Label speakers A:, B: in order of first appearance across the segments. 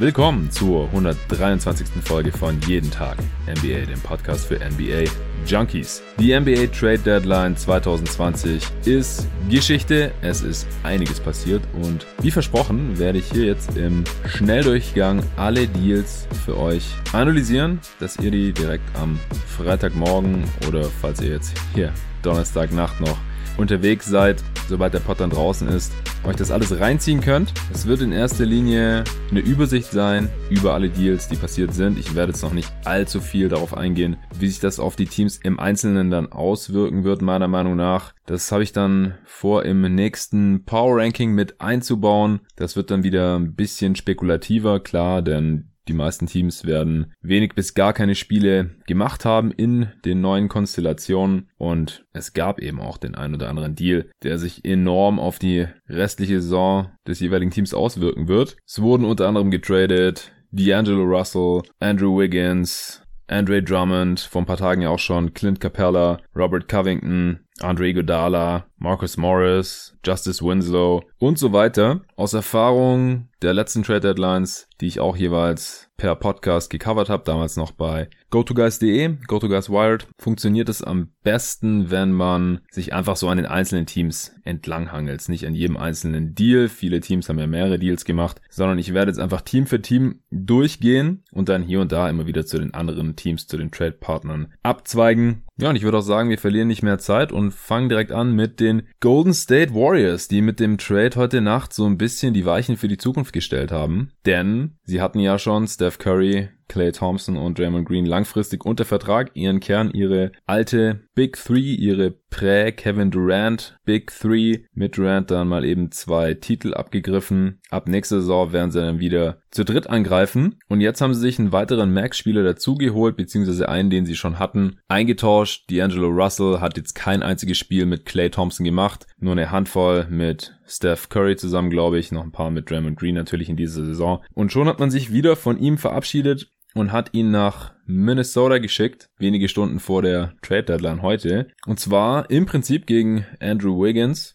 A: willkommen zur 123. Folge von Jeden Tag NBA, dem Podcast für NBA Junkies. Die NBA Trade Deadline 2020 ist Geschichte. Es ist einiges passiert und wie versprochen werde ich hier jetzt im Schnelldurchgang alle Deals für euch analysieren, dass ihr die direkt am Freitagmorgen oder falls ihr jetzt hier Donnerstagnacht noch unterwegs seid, sobald der Pod dann draußen ist, euch das alles reinziehen könnt. Es wird in erster Linie eine Übersicht sein über alle Deals, die passiert sind. Ich werde jetzt noch nicht allzu viel darauf eingehen, wie sich das auf die Teams im Einzelnen dann auswirken wird, meiner Meinung nach. Das habe ich dann vor im nächsten Power Ranking mit einzubauen. Das wird dann wieder ein bisschen spekulativer, klar, denn die meisten Teams werden wenig bis gar keine Spiele gemacht haben in den neuen Konstellationen und es gab eben auch den ein oder anderen Deal, der sich enorm auf die restliche Saison des jeweiligen Teams auswirken wird. Es wurden unter anderem getradet D'Angelo Russell, Andrew Wiggins, Andre Drummond, vor ein paar Tagen ja auch schon, Clint Capella, Robert Covington, Andre Godala, Marcus Morris, Justice Winslow und so weiter. Aus Erfahrung der letzten Trade Deadlines, die ich auch jeweils per Podcast gecovert habe, damals noch bei GoToGuys.de, GoToGuys Wired, funktioniert es am besten, wenn man sich einfach so an den einzelnen Teams entlanghangelt. Nicht an jedem einzelnen Deal. Viele Teams haben ja mehrere Deals gemacht, sondern ich werde jetzt einfach Team für Team durchgehen und dann hier und da immer wieder zu den anderen Teams, zu den Trade-Partnern abzweigen. Ja, und ich würde auch sagen, wir verlieren nicht mehr Zeit und fangen direkt an mit den Golden State Warriors, die mit dem Trade heute Nacht so ein bisschen die Weichen für die Zukunft gestellt haben. Denn sie hatten ja schon Steph Curry, Clay Thompson und Draymond Green langfristig unter Vertrag, ihren Kern, ihre alte Big Three, ihre Prä-Kevin Durant Big Three mit Durant dann mal eben zwei Titel abgegriffen. Ab nächster Saison werden sie dann wieder zu dritt angreifen. Und jetzt haben sie sich einen weiteren Max-Spieler dazugeholt, beziehungsweise einen, den sie schon hatten, eingetauscht. D'Angelo Russell hat jetzt kein einziges Spiel mit Clay Thompson gemacht, nur eine Handvoll mit Steph Curry zusammen, glaube ich, noch ein paar mit Draymond Green natürlich in dieser Saison. Und schon hat man sich wieder von ihm verabschiedet und hat ihn nach Minnesota geschickt, wenige Stunden vor der Trade Deadline heute. Und zwar im Prinzip gegen Andrew Wiggins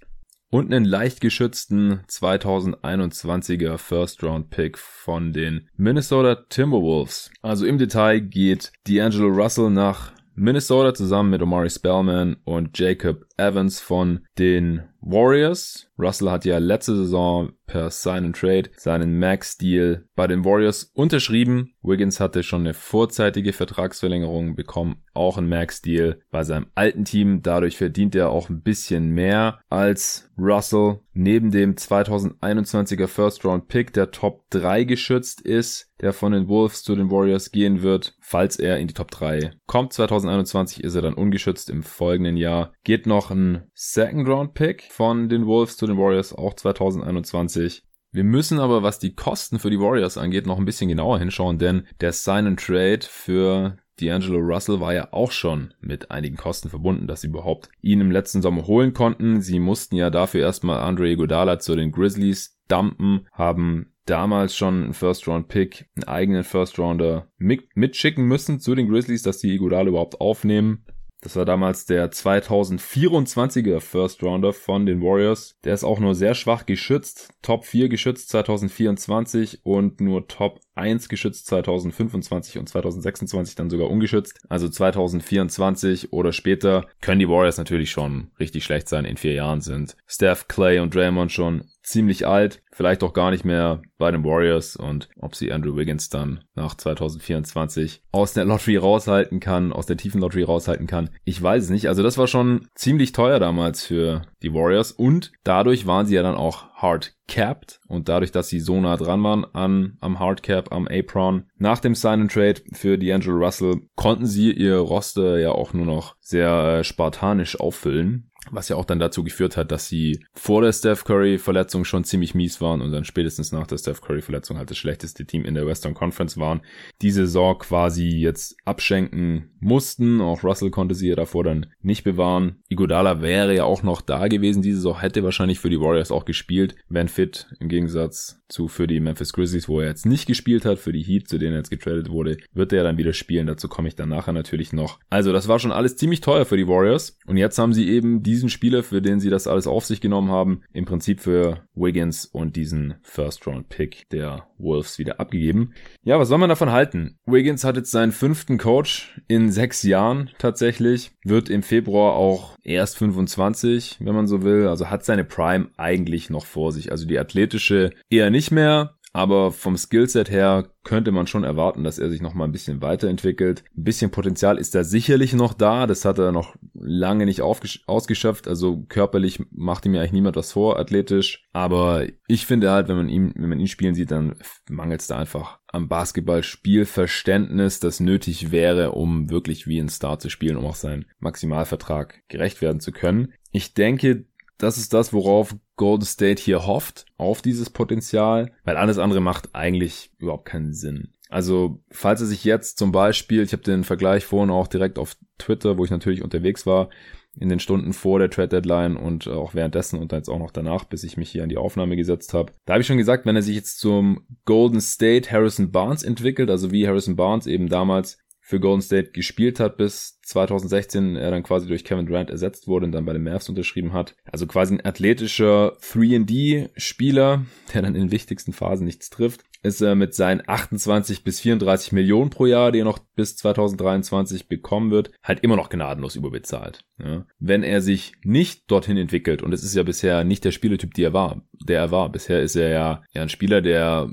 A: und einen leicht geschützten 2021er First Round Pick von den Minnesota Timberwolves. Also im Detail geht D'Angelo Russell nach Minnesota zusammen mit Omari Spellman und Jacob Evans von den Warriors. Russell hat ja letzte Saison per Sign and Trade seinen Max-Deal bei den Warriors unterschrieben. Wiggins hatte schon eine vorzeitige Vertragsverlängerung bekommen, auch ein Max-Deal bei seinem alten Team. Dadurch verdient er auch ein bisschen mehr als Russell. Neben dem 2021er First Round Pick, der Top 3 geschützt ist, der von den Wolves zu den Warriors gehen wird, falls er in die Top 3 kommt. 2021 ist er dann ungeschützt. Im folgenden Jahr geht noch ein Second Round Pick von den Wolves zu den Warriors, auch 2021. Wir müssen aber, was die Kosten für die Warriors angeht, noch ein bisschen genauer hinschauen, denn der Sign and Trade für D'Angelo Russell war ja auch schon mit einigen Kosten verbunden, dass sie überhaupt ihn im letzten Sommer holen konnten. Sie mussten ja dafür erstmal Andre Godala zu den Grizzlies dumpen, haben damals schon einen First-Round-Pick, einen eigenen First-Rounder mitschicken müssen zu den Grizzlies, dass die Iguodala überhaupt aufnehmen. Das war damals der 2024er First Rounder von den Warriors. Der ist auch nur sehr schwach geschützt. Top 4 geschützt 2024 und nur Top 1 geschützt 2025 und 2026 dann sogar ungeschützt. Also 2024 oder später können die Warriors natürlich schon richtig schlecht sein. In vier Jahren sind Steph, Clay und Draymond schon ziemlich alt, vielleicht auch gar nicht mehr bei den Warriors und ob sie Andrew Wiggins dann nach 2024 aus der Lottery raushalten kann, aus der tiefen Lottery raushalten kann. Ich weiß es nicht. Also das war schon ziemlich teuer damals für die Warriors und dadurch waren sie ja dann auch hard capped und dadurch, dass sie so nah dran waren an, am Hard Cap, am Apron, nach dem Sign and Trade für D'Angelo Russell, konnten sie ihr Roster ja auch nur noch sehr äh, spartanisch auffüllen was ja auch dann dazu geführt hat, dass sie vor der Steph Curry Verletzung schon ziemlich mies waren und dann spätestens nach der Steph Curry Verletzung halt das schlechteste Team in der Western Conference waren. Die Saison quasi jetzt abschenken mussten. Auch Russell konnte sie ja davor dann nicht bewahren. Igodala wäre ja auch noch da gewesen. Diese Saison hätte wahrscheinlich für die Warriors auch gespielt, wenn fit, im Gegensatz zu für die Memphis Grizzlies, wo er jetzt nicht gespielt hat, für die Heat, zu denen er jetzt getradet wurde, wird er dann wieder spielen. Dazu komme ich dann nachher natürlich noch. Also, das war schon alles ziemlich teuer für die Warriors. Und jetzt haben sie eben diesen Spieler, für den sie das alles auf sich genommen haben, im Prinzip für Wiggins und diesen First-Round-Pick der Wolves wieder abgegeben. Ja, was soll man davon halten? Wiggins hat jetzt seinen fünften Coach in sechs Jahren tatsächlich, wird im Februar auch erst 25, wenn man so will, also hat seine Prime eigentlich noch vor sich. Also die athletische eher nicht mehr, aber vom Skillset her könnte man schon erwarten, dass er sich noch mal ein bisschen weiterentwickelt. Ein bisschen Potenzial ist da sicherlich noch da. Das hat er noch lange nicht ausgeschöpft. Also körperlich macht ihm ja eigentlich niemand was vor, athletisch. Aber ich finde halt, wenn man ihn, wenn man ihn spielen sieht, dann mangelt es da einfach am Basketballspielverständnis, das nötig wäre, um wirklich wie ein Star zu spielen, um auch seinen Maximalvertrag gerecht werden zu können. Ich denke, das ist das, worauf Golden State hier hofft, auf dieses Potenzial, weil alles andere macht eigentlich überhaupt keinen Sinn. Also, falls er sich jetzt zum Beispiel, ich habe den Vergleich vorhin auch direkt auf Twitter, wo ich natürlich unterwegs war, in den Stunden vor der Trade Deadline und auch währenddessen und jetzt auch noch danach, bis ich mich hier an die Aufnahme gesetzt habe. Da habe ich schon gesagt, wenn er sich jetzt zum Golden State Harrison Barnes entwickelt, also wie Harrison Barnes eben damals für Golden State gespielt hat, bis 2016 er dann quasi durch Kevin Durant ersetzt wurde und dann bei den Mavs unterschrieben hat. Also quasi ein athletischer 3D-Spieler, der dann in wichtigsten Phasen nichts trifft, ist er mit seinen 28 bis 34 Millionen pro Jahr, die er noch bis 2023 bekommen wird, halt immer noch gnadenlos überbezahlt. Ja. Wenn er sich nicht dorthin entwickelt, und es ist ja bisher nicht der Spielertyp, der er war, der er war. Bisher ist er ja, ja ein Spieler, der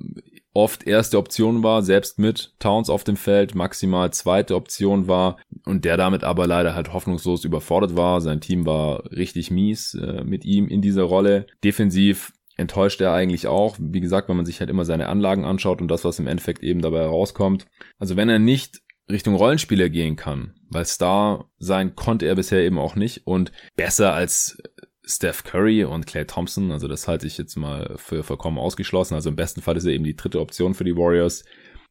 A: oft erste Option war, selbst mit Towns auf dem Feld, maximal zweite Option war und der damit aber leider halt hoffnungslos überfordert war. Sein Team war richtig mies äh, mit ihm in dieser Rolle. Defensiv enttäuscht er eigentlich auch. Wie gesagt, wenn man sich halt immer seine Anlagen anschaut und das, was im Endeffekt eben dabei herauskommt. Also wenn er nicht Richtung Rollenspieler gehen kann, weil Star sein konnte er bisher eben auch nicht und besser als Steph Curry und Clay Thompson, also das halte ich jetzt mal für vollkommen ausgeschlossen. Also im besten Fall ist er eben die dritte Option für die Warriors.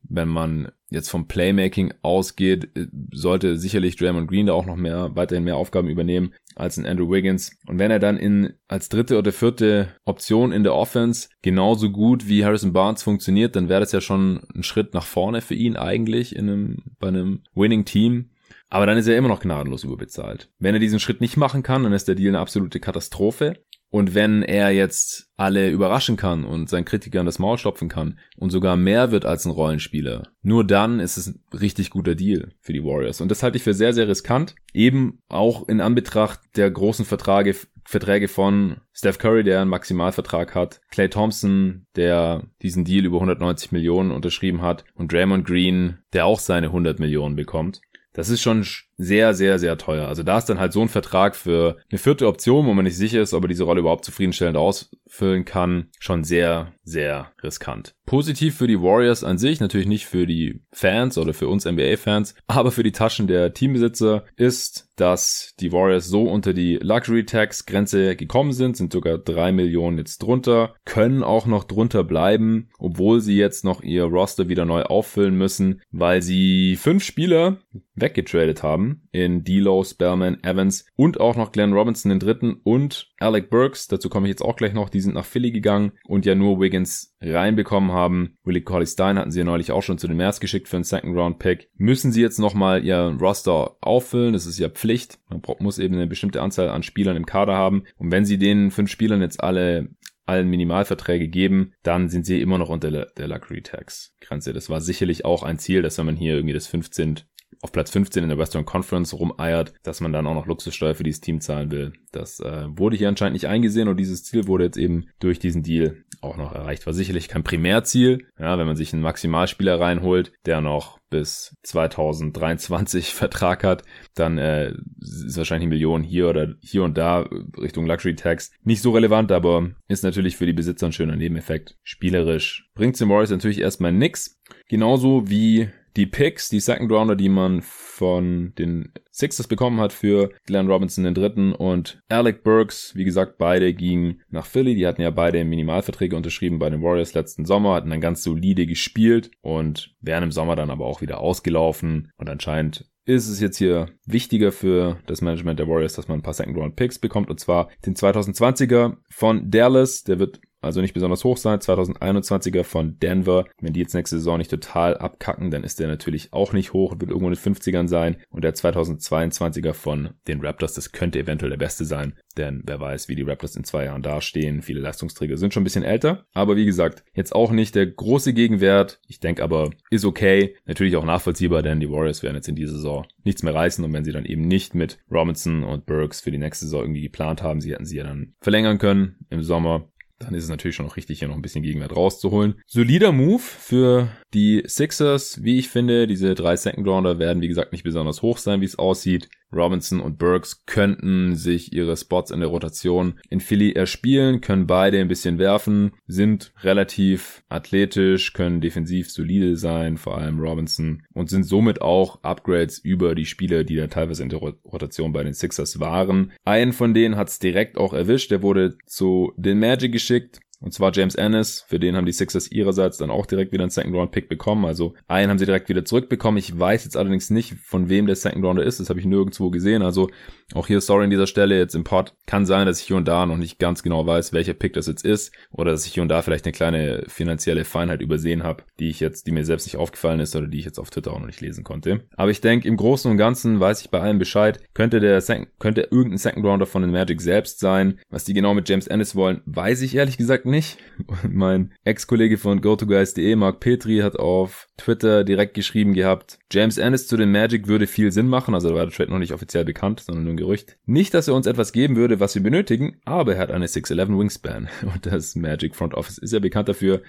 A: Wenn man jetzt vom Playmaking ausgeht, sollte sicherlich Draymond Green da auch noch mehr, weiterhin mehr Aufgaben übernehmen als ein Andrew Wiggins. Und wenn er dann in, als dritte oder vierte Option in der Offense genauso gut wie Harrison Barnes funktioniert, dann wäre das ja schon ein Schritt nach vorne für ihn eigentlich in einem, bei einem Winning Team. Aber dann ist er immer noch gnadenlos überbezahlt. Wenn er diesen Schritt nicht machen kann, dann ist der Deal eine absolute Katastrophe. Und wenn er jetzt alle überraschen kann und seinen Kritikern das Maul stopfen kann und sogar mehr wird als ein Rollenspieler, nur dann ist es ein richtig guter Deal für die Warriors. Und das halte ich für sehr, sehr riskant. Eben auch in Anbetracht der großen Verträge, Verträge von Steph Curry, der einen Maximalvertrag hat, Clay Thompson, der diesen Deal über 190 Millionen unterschrieben hat und Draymond Green, der auch seine 100 Millionen bekommt. Das ist schon sehr, sehr, sehr teuer. Also da ist dann halt so ein Vertrag für eine vierte Option, wo man nicht sicher ist, ob er diese Rolle überhaupt zufriedenstellend ausfüllen kann, schon sehr, sehr riskant. Positiv für die Warriors an sich, natürlich nicht für die Fans oder für uns NBA-Fans, aber für die Taschen der Teambesitzer ist, dass die Warriors so unter die Luxury Tax Grenze gekommen sind, sind sogar drei Millionen jetzt drunter, können auch noch drunter bleiben, obwohl sie jetzt noch ihr Roster wieder neu auffüllen müssen, weil sie fünf Spieler weggetradet haben in D'Lo, Spellman, Evans und auch noch Glenn Robinson den dritten und Alec Burks, dazu komme ich jetzt auch gleich noch, die sind nach Philly gegangen und ja nur Wiggins reinbekommen haben. Willie Colley Stein hatten sie ja neulich auch schon zu den Mavs geschickt für einen Second Round Pick. Müssen sie jetzt nochmal ihr Roster auffüllen, das ist ja Pflicht. Man muss eben eine bestimmte Anzahl an Spielern im Kader haben und wenn sie den fünf Spielern jetzt alle allen Minimalverträge geben, dann sind sie immer noch unter der Luxury Tax Grenze. Das war sicherlich auch ein Ziel, dass wenn man hier irgendwie das 15 auf Platz 15 in der Western Conference rumeiert, dass man dann auch noch Luxussteuer für dieses Team zahlen will. Das äh, wurde hier anscheinend nicht eingesehen und dieses Ziel wurde jetzt eben durch diesen Deal auch noch erreicht. War sicherlich kein Primärziel, ja, wenn man sich einen Maximalspieler reinholt, der noch bis 2023 Vertrag hat, dann äh, ist wahrscheinlich eine Million hier oder hier und da Richtung Luxury Tax nicht so relevant, aber ist natürlich für die Besitzer ein schöner Nebeneffekt. Spielerisch bringt den Morris natürlich erstmal nix. Genauso wie die Picks, die Second Rounder, die man von den Sixers bekommen hat für Glenn Robinson den dritten und Alec Burks, wie gesagt, beide gingen nach Philly. Die hatten ja beide Minimalverträge unterschrieben bei den Warriors letzten Sommer, hatten dann ganz solide gespielt und wären im Sommer dann aber auch wieder ausgelaufen und anscheinend ist es jetzt hier wichtiger für das Management der Warriors, dass man ein paar Second-Round-Picks bekommt. Und zwar den 2020er von Dallas. Der wird also nicht besonders hoch sein. 2021er von Denver. Wenn die jetzt nächste Saison nicht total abkacken, dann ist der natürlich auch nicht hoch, wird irgendwo in den 50ern sein. Und der 2022er von den Raptors, das könnte eventuell der beste sein. Denn wer weiß, wie die Raptors in zwei Jahren dastehen. Viele Leistungsträger sind schon ein bisschen älter. Aber wie gesagt, jetzt auch nicht der große Gegenwert. Ich denke aber, ist okay. Natürlich auch nachvollziehbar, denn die Warriors werden jetzt in dieser Saison nichts mehr reißen. Und wenn sie dann eben nicht mit Robinson und Burks für die nächste Saison irgendwie geplant haben, sie hätten sie ja dann verlängern können im Sommer dann ist es natürlich schon noch richtig, hier noch ein bisschen Gegenwert rauszuholen. Solider Move für die Sixers, wie ich finde. Diese drei Second Rounder werden, wie gesagt, nicht besonders hoch sein, wie es aussieht. Robinson und Burks könnten sich ihre Spots in der Rotation in Philly erspielen, können beide ein bisschen werfen, sind relativ athletisch, können defensiv solide sein, vor allem Robinson, und sind somit auch Upgrades über die Spieler, die da teilweise in der Rotation bei den Sixers waren. Einen von denen hat's direkt auch erwischt, der wurde zu den Magic geschickt, und zwar James Ennis, für den haben die Sixers ihrerseits dann auch direkt wieder einen Second Round Pick bekommen. Also einen haben sie direkt wieder zurückbekommen. Ich weiß jetzt allerdings nicht, von wem der Second Rounder ist. Das habe ich nirgendwo gesehen. Also auch hier sorry an dieser Stelle jetzt im Pod. Kann sein, dass ich hier und da noch nicht ganz genau weiß, welcher Pick das jetzt ist. Oder dass ich hier und da vielleicht eine kleine finanzielle Feinheit übersehen habe, die ich jetzt, die mir selbst nicht aufgefallen ist oder die ich jetzt auf Twitter auch noch nicht lesen konnte. Aber ich denke, im Großen und Ganzen weiß ich bei allem Bescheid. Könnte der Second, könnte irgendein Second Rounder von den Magic selbst sein. Was die genau mit James Ennis wollen, weiß ich ehrlich gesagt nicht. mein Ex-Kollege von GoToGuys.de, Mark Petri, hat auf Twitter direkt geschrieben gehabt, James Ennis zu den Magic würde viel Sinn machen, also da war der Trade noch nicht offiziell bekannt, sondern nur ein Gerücht. Nicht, dass er uns etwas geben würde, was wir benötigen, aber er hat eine 6'11 Wingspan und das Magic Front Office ist ja bekannt dafür,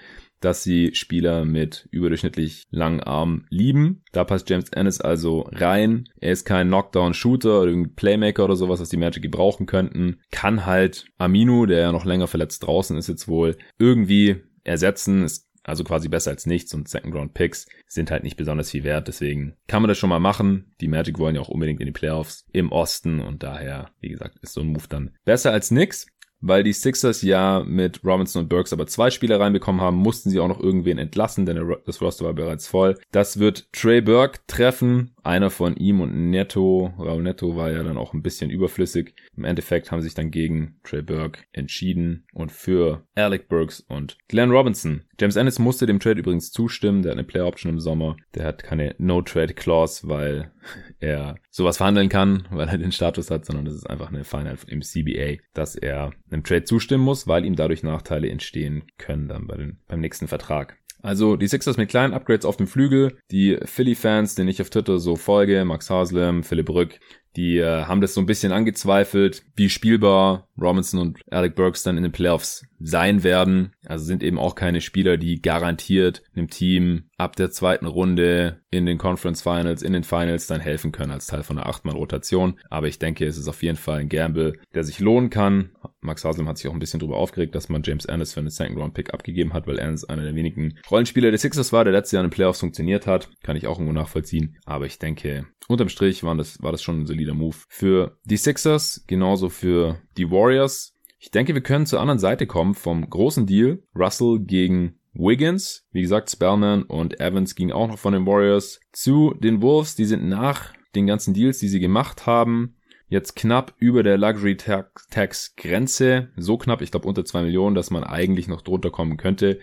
A: dass sie Spieler mit überdurchschnittlich langen Armen lieben. Da passt James Ennis also rein. Er ist kein Knockdown-Shooter oder irgendein Playmaker oder sowas, was die Magic gebrauchen könnten. Kann halt Aminu, der ja noch länger verletzt draußen ist jetzt wohl, irgendwie ersetzen. Ist also quasi besser als nichts und Second Round Picks sind halt nicht besonders viel wert. Deswegen kann man das schon mal machen. Die Magic wollen ja auch unbedingt in die Playoffs im Osten und daher, wie gesagt, ist so ein Move dann besser als nix weil die Sixers ja mit Robinson und Burks aber zwei Spieler reinbekommen haben, mussten sie auch noch irgendwen entlassen, denn das Roster war bereits voll. Das wird Trey Burke treffen, einer von ihm und Netto. Raul Netto war ja dann auch ein bisschen überflüssig. Im Endeffekt haben sie sich dann gegen Trey Burke entschieden und für Alec Burks und Glenn Robinson. James Ennis musste dem Trade übrigens zustimmen, der hat eine Player Option im Sommer. Der hat keine No-Trade-Clause, weil er sowas verhandeln kann, weil er den Status hat, sondern das ist einfach eine Feinheit im CBA, dass er einem Trade zustimmen muss, weil ihm dadurch Nachteile entstehen können dann bei den, beim nächsten Vertrag. Also die Sixers mit kleinen Upgrades auf dem Flügel, die Philly-Fans, denen ich auf Twitter so folge, Max Haslem, Philipp Rück, die äh, haben das so ein bisschen angezweifelt, wie spielbar Robinson und Alec Burks dann in den Playoffs sein werden. Also sind eben auch keine Spieler, die garantiert einem Team ab der zweiten Runde in den Conference Finals, in den Finals dann helfen können als Teil von der Achtmann-Rotation. Aber ich denke, es ist auf jeden Fall ein Gamble, der sich lohnen kann. Max Haslem hat sich auch ein bisschen darüber aufgeregt, dass man James Ennis für einen Second Round Pick abgegeben hat, weil Ennis einer der wenigen Rollenspieler der Sixers war, der letztes Jahr in den Playoffs funktioniert hat. Kann ich auch irgendwo nachvollziehen. Aber ich denke, unterm Strich war das, war das schon ein solider Move für die Sixers, genauso für die Warriors. Ich denke, wir können zur anderen Seite kommen vom großen Deal. Russell gegen Wiggins. Wie gesagt, Spellman und Evans gingen auch noch von den Warriors zu den Wolves. Die sind nach den ganzen Deals, die sie gemacht haben, jetzt knapp über der Luxury Tax Grenze. So knapp, ich glaube unter zwei Millionen, dass man eigentlich noch drunter kommen könnte.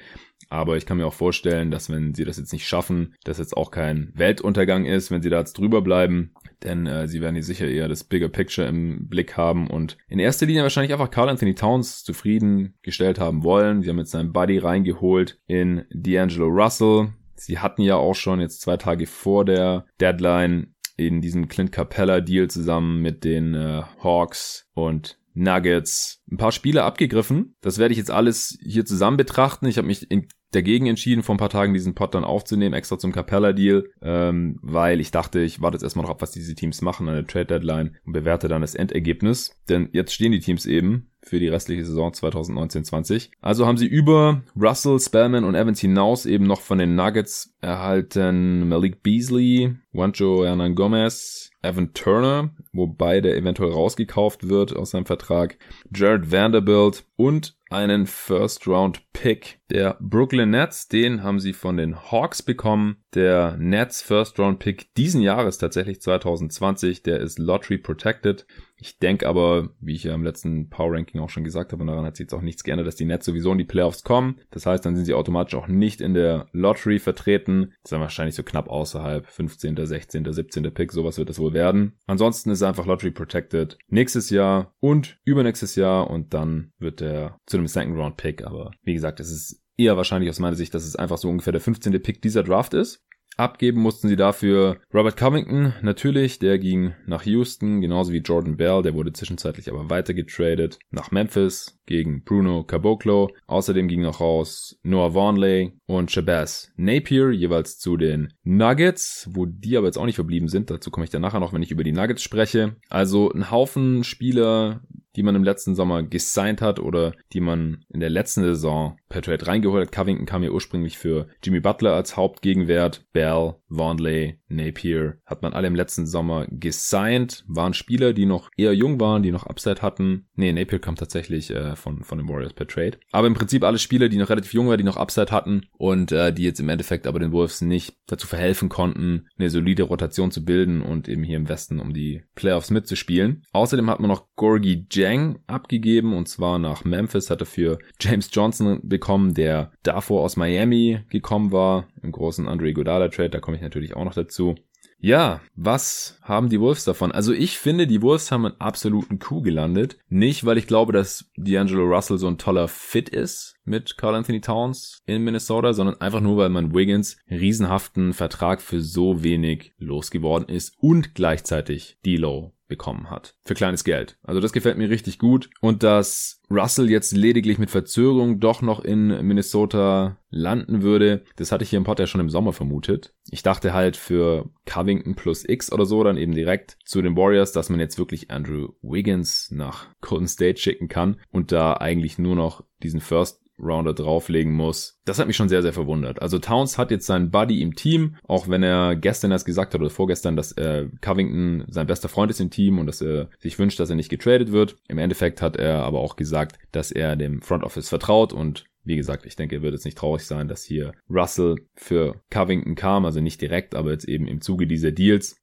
A: Aber ich kann mir auch vorstellen, dass wenn sie das jetzt nicht schaffen, dass jetzt auch kein Weltuntergang ist, wenn sie da jetzt drüber bleiben. Denn äh, sie werden hier sicher eher das Bigger Picture im Blick haben und in erster Linie wahrscheinlich einfach Carl Anthony Towns zufriedengestellt haben wollen. Sie haben jetzt seinen Buddy reingeholt in D'Angelo Russell. Sie hatten ja auch schon jetzt zwei Tage vor der Deadline in diesem Clint Capella Deal zusammen mit den äh, Hawks und Nuggets ein paar Spiele abgegriffen. Das werde ich jetzt alles hier zusammen betrachten. Ich habe mich in dagegen entschieden, vor ein paar Tagen diesen Pod dann aufzunehmen, extra zum Capella-Deal, ähm, weil ich dachte, ich warte jetzt erstmal noch ab, was diese Teams machen an der Trade-Deadline und bewerte dann das Endergebnis. Denn jetzt stehen die Teams eben für die restliche Saison 2019-20. Also haben sie über Russell, Spellman und Evans hinaus eben noch von den Nuggets erhalten Malik Beasley, Juancho Hernan Gomez, Evan Turner, wobei der eventuell rausgekauft wird aus seinem Vertrag, Jared Vanderbilt und einen First Round Pick der Brooklyn Nets. Den haben sie von den Hawks bekommen. Der Nets First Round Pick diesen Jahres tatsächlich 2020. Der ist Lottery Protected. Ich denke aber, wie ich ja im letzten Power Ranking auch schon gesagt habe, und daran hat sich jetzt auch nichts geändert, dass die Nets sowieso in die Playoffs kommen. Das heißt, dann sind sie automatisch auch nicht in der Lottery vertreten. Das ist dann wahrscheinlich so knapp außerhalb. 15., 16., 17. Pick, sowas wird das wohl werden. Ansonsten ist er einfach Lottery Protected nächstes Jahr und übernächstes Jahr und dann wird er zu einem Second Round Pick. Aber wie gesagt, es ist eher wahrscheinlich aus meiner Sicht, dass es einfach so ungefähr der 15. Pick dieser Draft ist. Abgeben mussten sie dafür Robert Covington, natürlich, der ging nach Houston, genauso wie Jordan Bell, der wurde zwischenzeitlich aber weiter getradet nach Memphis gegen Bruno Caboclo. Außerdem ging noch raus Noah Vaughnley und Shabazz Napier, jeweils zu den Nuggets, wo die aber jetzt auch nicht verblieben sind. Dazu komme ich dann nachher noch, wenn ich über die Nuggets spreche. Also ein Haufen Spieler, die man im letzten Sommer gesigned hat oder die man in der letzten Saison per Trade reingeholt hat. Covington kam ja ursprünglich für Jimmy Butler als Hauptgegenwert. Bell, Vaughnley, Napier hat man alle im letzten Sommer gesigned. Waren Spieler, die noch eher jung waren, die noch Upside hatten. Nee, Napier kam tatsächlich äh, von, von den Warriors per Trade. Aber im Prinzip alle Spieler, die noch relativ jung waren, die noch Upside hatten und äh, die jetzt im Endeffekt aber den Wolves nicht dazu verhelfen konnten, eine solide Rotation zu bilden und eben hier im Westen um die Playoffs mitzuspielen. Außerdem hat man noch Gorgie Jang abgegeben und zwar nach Memphis hat er für James Johnson bekommen, der davor aus Miami gekommen war, im großen Andre Godala Trade, da komme ich natürlich auch noch dazu. Ja, was haben die Wolves davon? Also ich finde, die Wolves haben einen absoluten Coup gelandet. Nicht, weil ich glaube, dass D'Angelo Russell so ein toller Fit ist mit Carl Anthony Towns in Minnesota, sondern einfach nur, weil man Wiggins riesenhaften Vertrag für so wenig losgeworden ist und gleichzeitig D-Low bekommen hat. Für kleines Geld. Also das gefällt mir richtig gut. Und dass Russell jetzt lediglich mit Verzögerung doch noch in Minnesota landen würde, das hatte ich hier im Pod ja schon im Sommer vermutet. Ich dachte halt für Covington plus X oder so dann eben direkt zu den Warriors, dass man jetzt wirklich Andrew Wiggins nach Golden State schicken kann und da eigentlich nur noch diesen First Rounder drauflegen muss. Das hat mich schon sehr, sehr verwundert. Also Towns hat jetzt seinen Buddy im Team, auch wenn er gestern erst gesagt hat oder vorgestern, dass äh, Covington sein bester Freund ist im Team und dass er sich wünscht, dass er nicht getradet wird. Im Endeffekt hat er aber auch gesagt, dass er dem Front Office vertraut und wie gesagt, ich denke, er wird jetzt nicht traurig sein, dass hier Russell für Covington kam, also nicht direkt, aber jetzt eben im Zuge dieser Deals.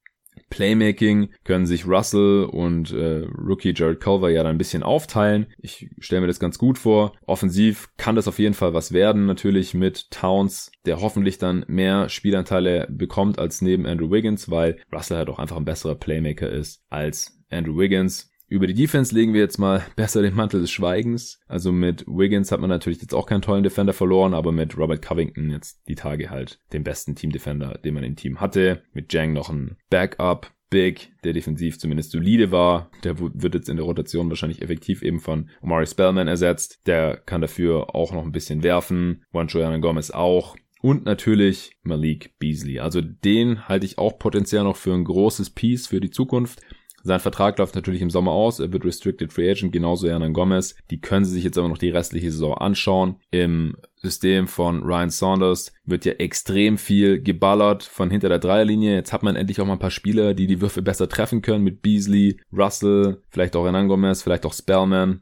A: Playmaking können sich Russell und äh, Rookie Jared Culver ja dann ein bisschen aufteilen. Ich stelle mir das ganz gut vor. Offensiv kann das auf jeden Fall was werden, natürlich mit Towns, der hoffentlich dann mehr Spielanteile bekommt als neben Andrew Wiggins, weil Russell halt auch einfach ein besserer Playmaker ist als Andrew Wiggins. Über die Defense legen wir jetzt mal besser den Mantel des Schweigens. Also mit Wiggins hat man natürlich jetzt auch keinen tollen Defender verloren, aber mit Robert Covington jetzt die Tage halt den besten Team-Defender, den man im Team hatte. Mit Jang noch ein Backup. Big, der defensiv zumindest solide war. Der wird jetzt in der Rotation wahrscheinlich effektiv eben von Omari Spellman ersetzt. Der kann dafür auch noch ein bisschen werfen. Juancho Gomez auch. Und natürlich Malik Beasley. Also den halte ich auch potenziell noch für ein großes Piece für die Zukunft. Sein Vertrag läuft natürlich im Sommer aus, er wird Restricted Free Agent, genauso Hernan Gomez. Die können sie sich jetzt aber noch die restliche Saison anschauen. Im System von Ryan Saunders wird ja extrem viel geballert von hinter der Dreierlinie. Jetzt hat man endlich auch mal ein paar Spieler, die die Würfe besser treffen können mit Beasley, Russell, vielleicht auch Hernan Gomez, vielleicht auch Spellman.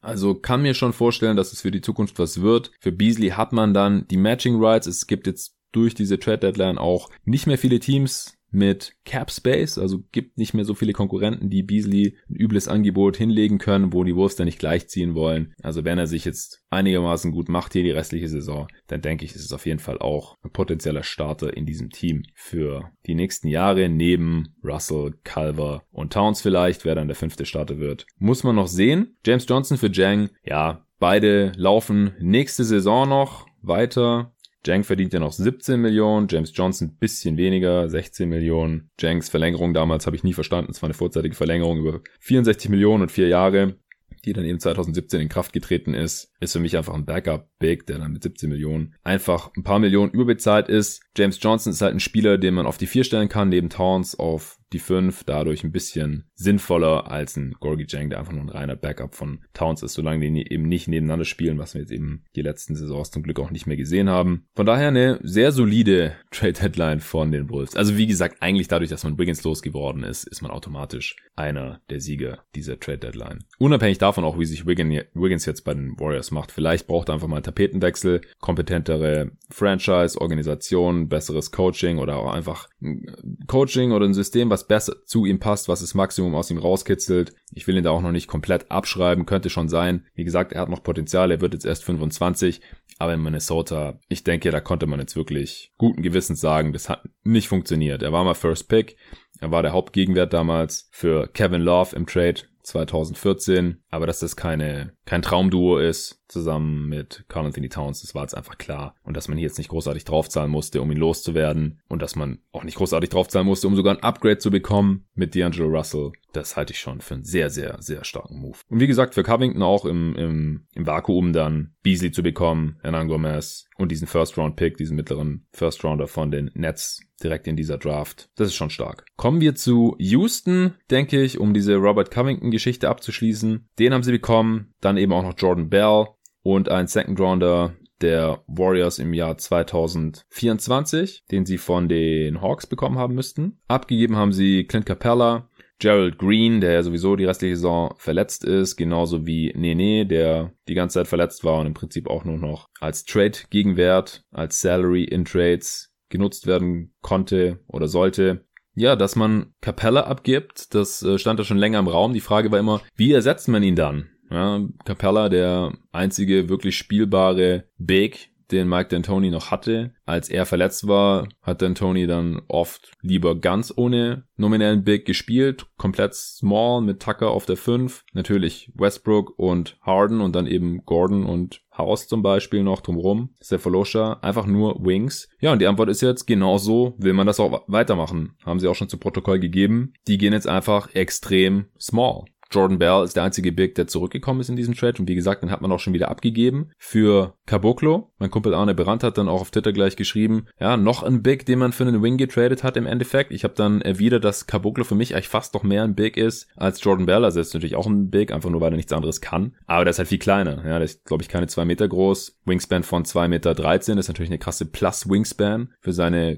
A: Also kann mir schon vorstellen, dass es für die Zukunft was wird. Für Beasley hat man dann die Matching Rights. Es gibt jetzt durch diese Trade Deadline auch nicht mehr viele Teams, mit Cap Space, also gibt nicht mehr so viele Konkurrenten, die Beasley ein übles Angebot hinlegen können, wo die Wolves dann nicht gleichziehen wollen. Also wenn er sich jetzt einigermaßen gut macht hier die restliche Saison, dann denke ich, ist es auf jeden Fall auch ein potenzieller Starter in diesem Team für die nächsten Jahre neben Russell, Culver und Towns vielleicht, wer dann der fünfte Starter wird. Muss man noch sehen. James Johnson für Jang, ja, beide laufen nächste Saison noch weiter. Jank verdient ja noch 17 Millionen, James Johnson bisschen weniger, 16 Millionen. Janks Verlängerung damals habe ich nie verstanden, es war eine vorzeitige Verlängerung über 64 Millionen und vier Jahre die dann eben 2017 in Kraft getreten ist, ist für mich einfach ein Backup-Big, der dann mit 17 Millionen einfach ein paar Millionen überbezahlt ist. James Johnson ist halt ein Spieler, den man auf die 4 stellen kann, neben Towns auf die 5, dadurch ein bisschen sinnvoller als ein Gorgie Jang, der einfach nur ein reiner Backup von Towns ist, solange die eben nicht nebeneinander spielen, was wir jetzt eben die letzten Saisons zum Glück auch nicht mehr gesehen haben. Von daher eine sehr solide Trade-Headline von den Wolves. Also wie gesagt, eigentlich dadurch, dass man Wiggins losgeworden ist, ist man automatisch einer der Sieger dieser Trade-Deadline. Unabhängig davon auch, wie sich Wiggins jetzt bei den Warriors macht. Vielleicht braucht er einfach mal einen Tapetenwechsel, kompetentere Franchise, Organisation, besseres Coaching oder auch einfach ein Coaching oder ein System, was besser zu ihm passt, was das Maximum aus ihm rauskitzelt. Ich will ihn da auch noch nicht komplett abschreiben, könnte schon sein. Wie gesagt, er hat noch Potenzial, er wird jetzt erst 25, aber in Minnesota, ich denke, da konnte man jetzt wirklich guten Gewissens sagen, das hat nicht funktioniert. Er war mal First Pick, er war der Hauptgegenwert damals für Kevin Love im Trade 2014, aber dass das keine, kein Traumduo ist, zusammen mit Carl Anthony Towns, das war jetzt einfach klar. Und dass man hier jetzt nicht großartig draufzahlen musste, um ihn loszuwerden. Und dass man auch nicht großartig draufzahlen musste, um sogar ein Upgrade zu bekommen mit D'Angelo Russell. Das halte ich schon für einen sehr, sehr, sehr starken Move. Und wie gesagt, für Covington auch im, im, im Vakuum dann Beasley zu bekommen, Hernan Gomez und diesen First-Round-Pick, diesen mittleren First-Rounder von den Nets direkt in dieser Draft. Das ist schon stark. Kommen wir zu Houston, denke ich, um diese Robert Covington-Geschichte abzuschließen. Den haben sie bekommen. Dann eben auch noch Jordan Bell und ein Second Rounder der Warriors im Jahr 2024, den sie von den Hawks bekommen haben müssten. Abgegeben haben sie Clint Capella, Gerald Green, der ja sowieso die restliche Saison verletzt ist, genauso wie Nene, der die ganze Zeit verletzt war und im Prinzip auch nur noch als Trade-Gegenwert, als Salary in Trades genutzt werden konnte oder sollte. Ja, dass man Capella abgibt, das äh, stand da schon länger im Raum. Die Frage war immer, wie ersetzt man ihn dann? Ja, Capella, der einzige wirklich spielbare Big, den Mike D'Antoni noch hatte. Als er verletzt war, hat D'Antoni dann oft lieber ganz ohne nominellen Big gespielt, komplett small mit Tucker auf der 5, natürlich Westbrook und Harden und dann eben Gordon und House zum Beispiel noch drumrum, Cephalosha, einfach nur Wings. Ja, und die Antwort ist jetzt genauso, will man das auch weitermachen. Haben sie auch schon zu Protokoll gegeben. Die gehen jetzt einfach extrem small. Jordan Bell ist der einzige Big, der zurückgekommen ist in diesem Trade. Und wie gesagt, den hat man auch schon wieder abgegeben für Caboclo. Mein Kumpel Arne Brandt hat dann auch auf Twitter gleich geschrieben, ja, noch ein Big, den man für einen Wing getradet hat im Endeffekt. Ich habe dann erwidert, dass Caboclo für mich eigentlich fast noch mehr ein Big ist als Jordan Bell. Also ist natürlich auch ein Big, einfach nur, weil er nichts anderes kann. Aber der ist halt viel kleiner. Ja, der ist, glaube ich, keine zwei Meter groß. Wingspan von zwei Meter, dreizehn ist natürlich eine krasse Plus-Wingspan für seine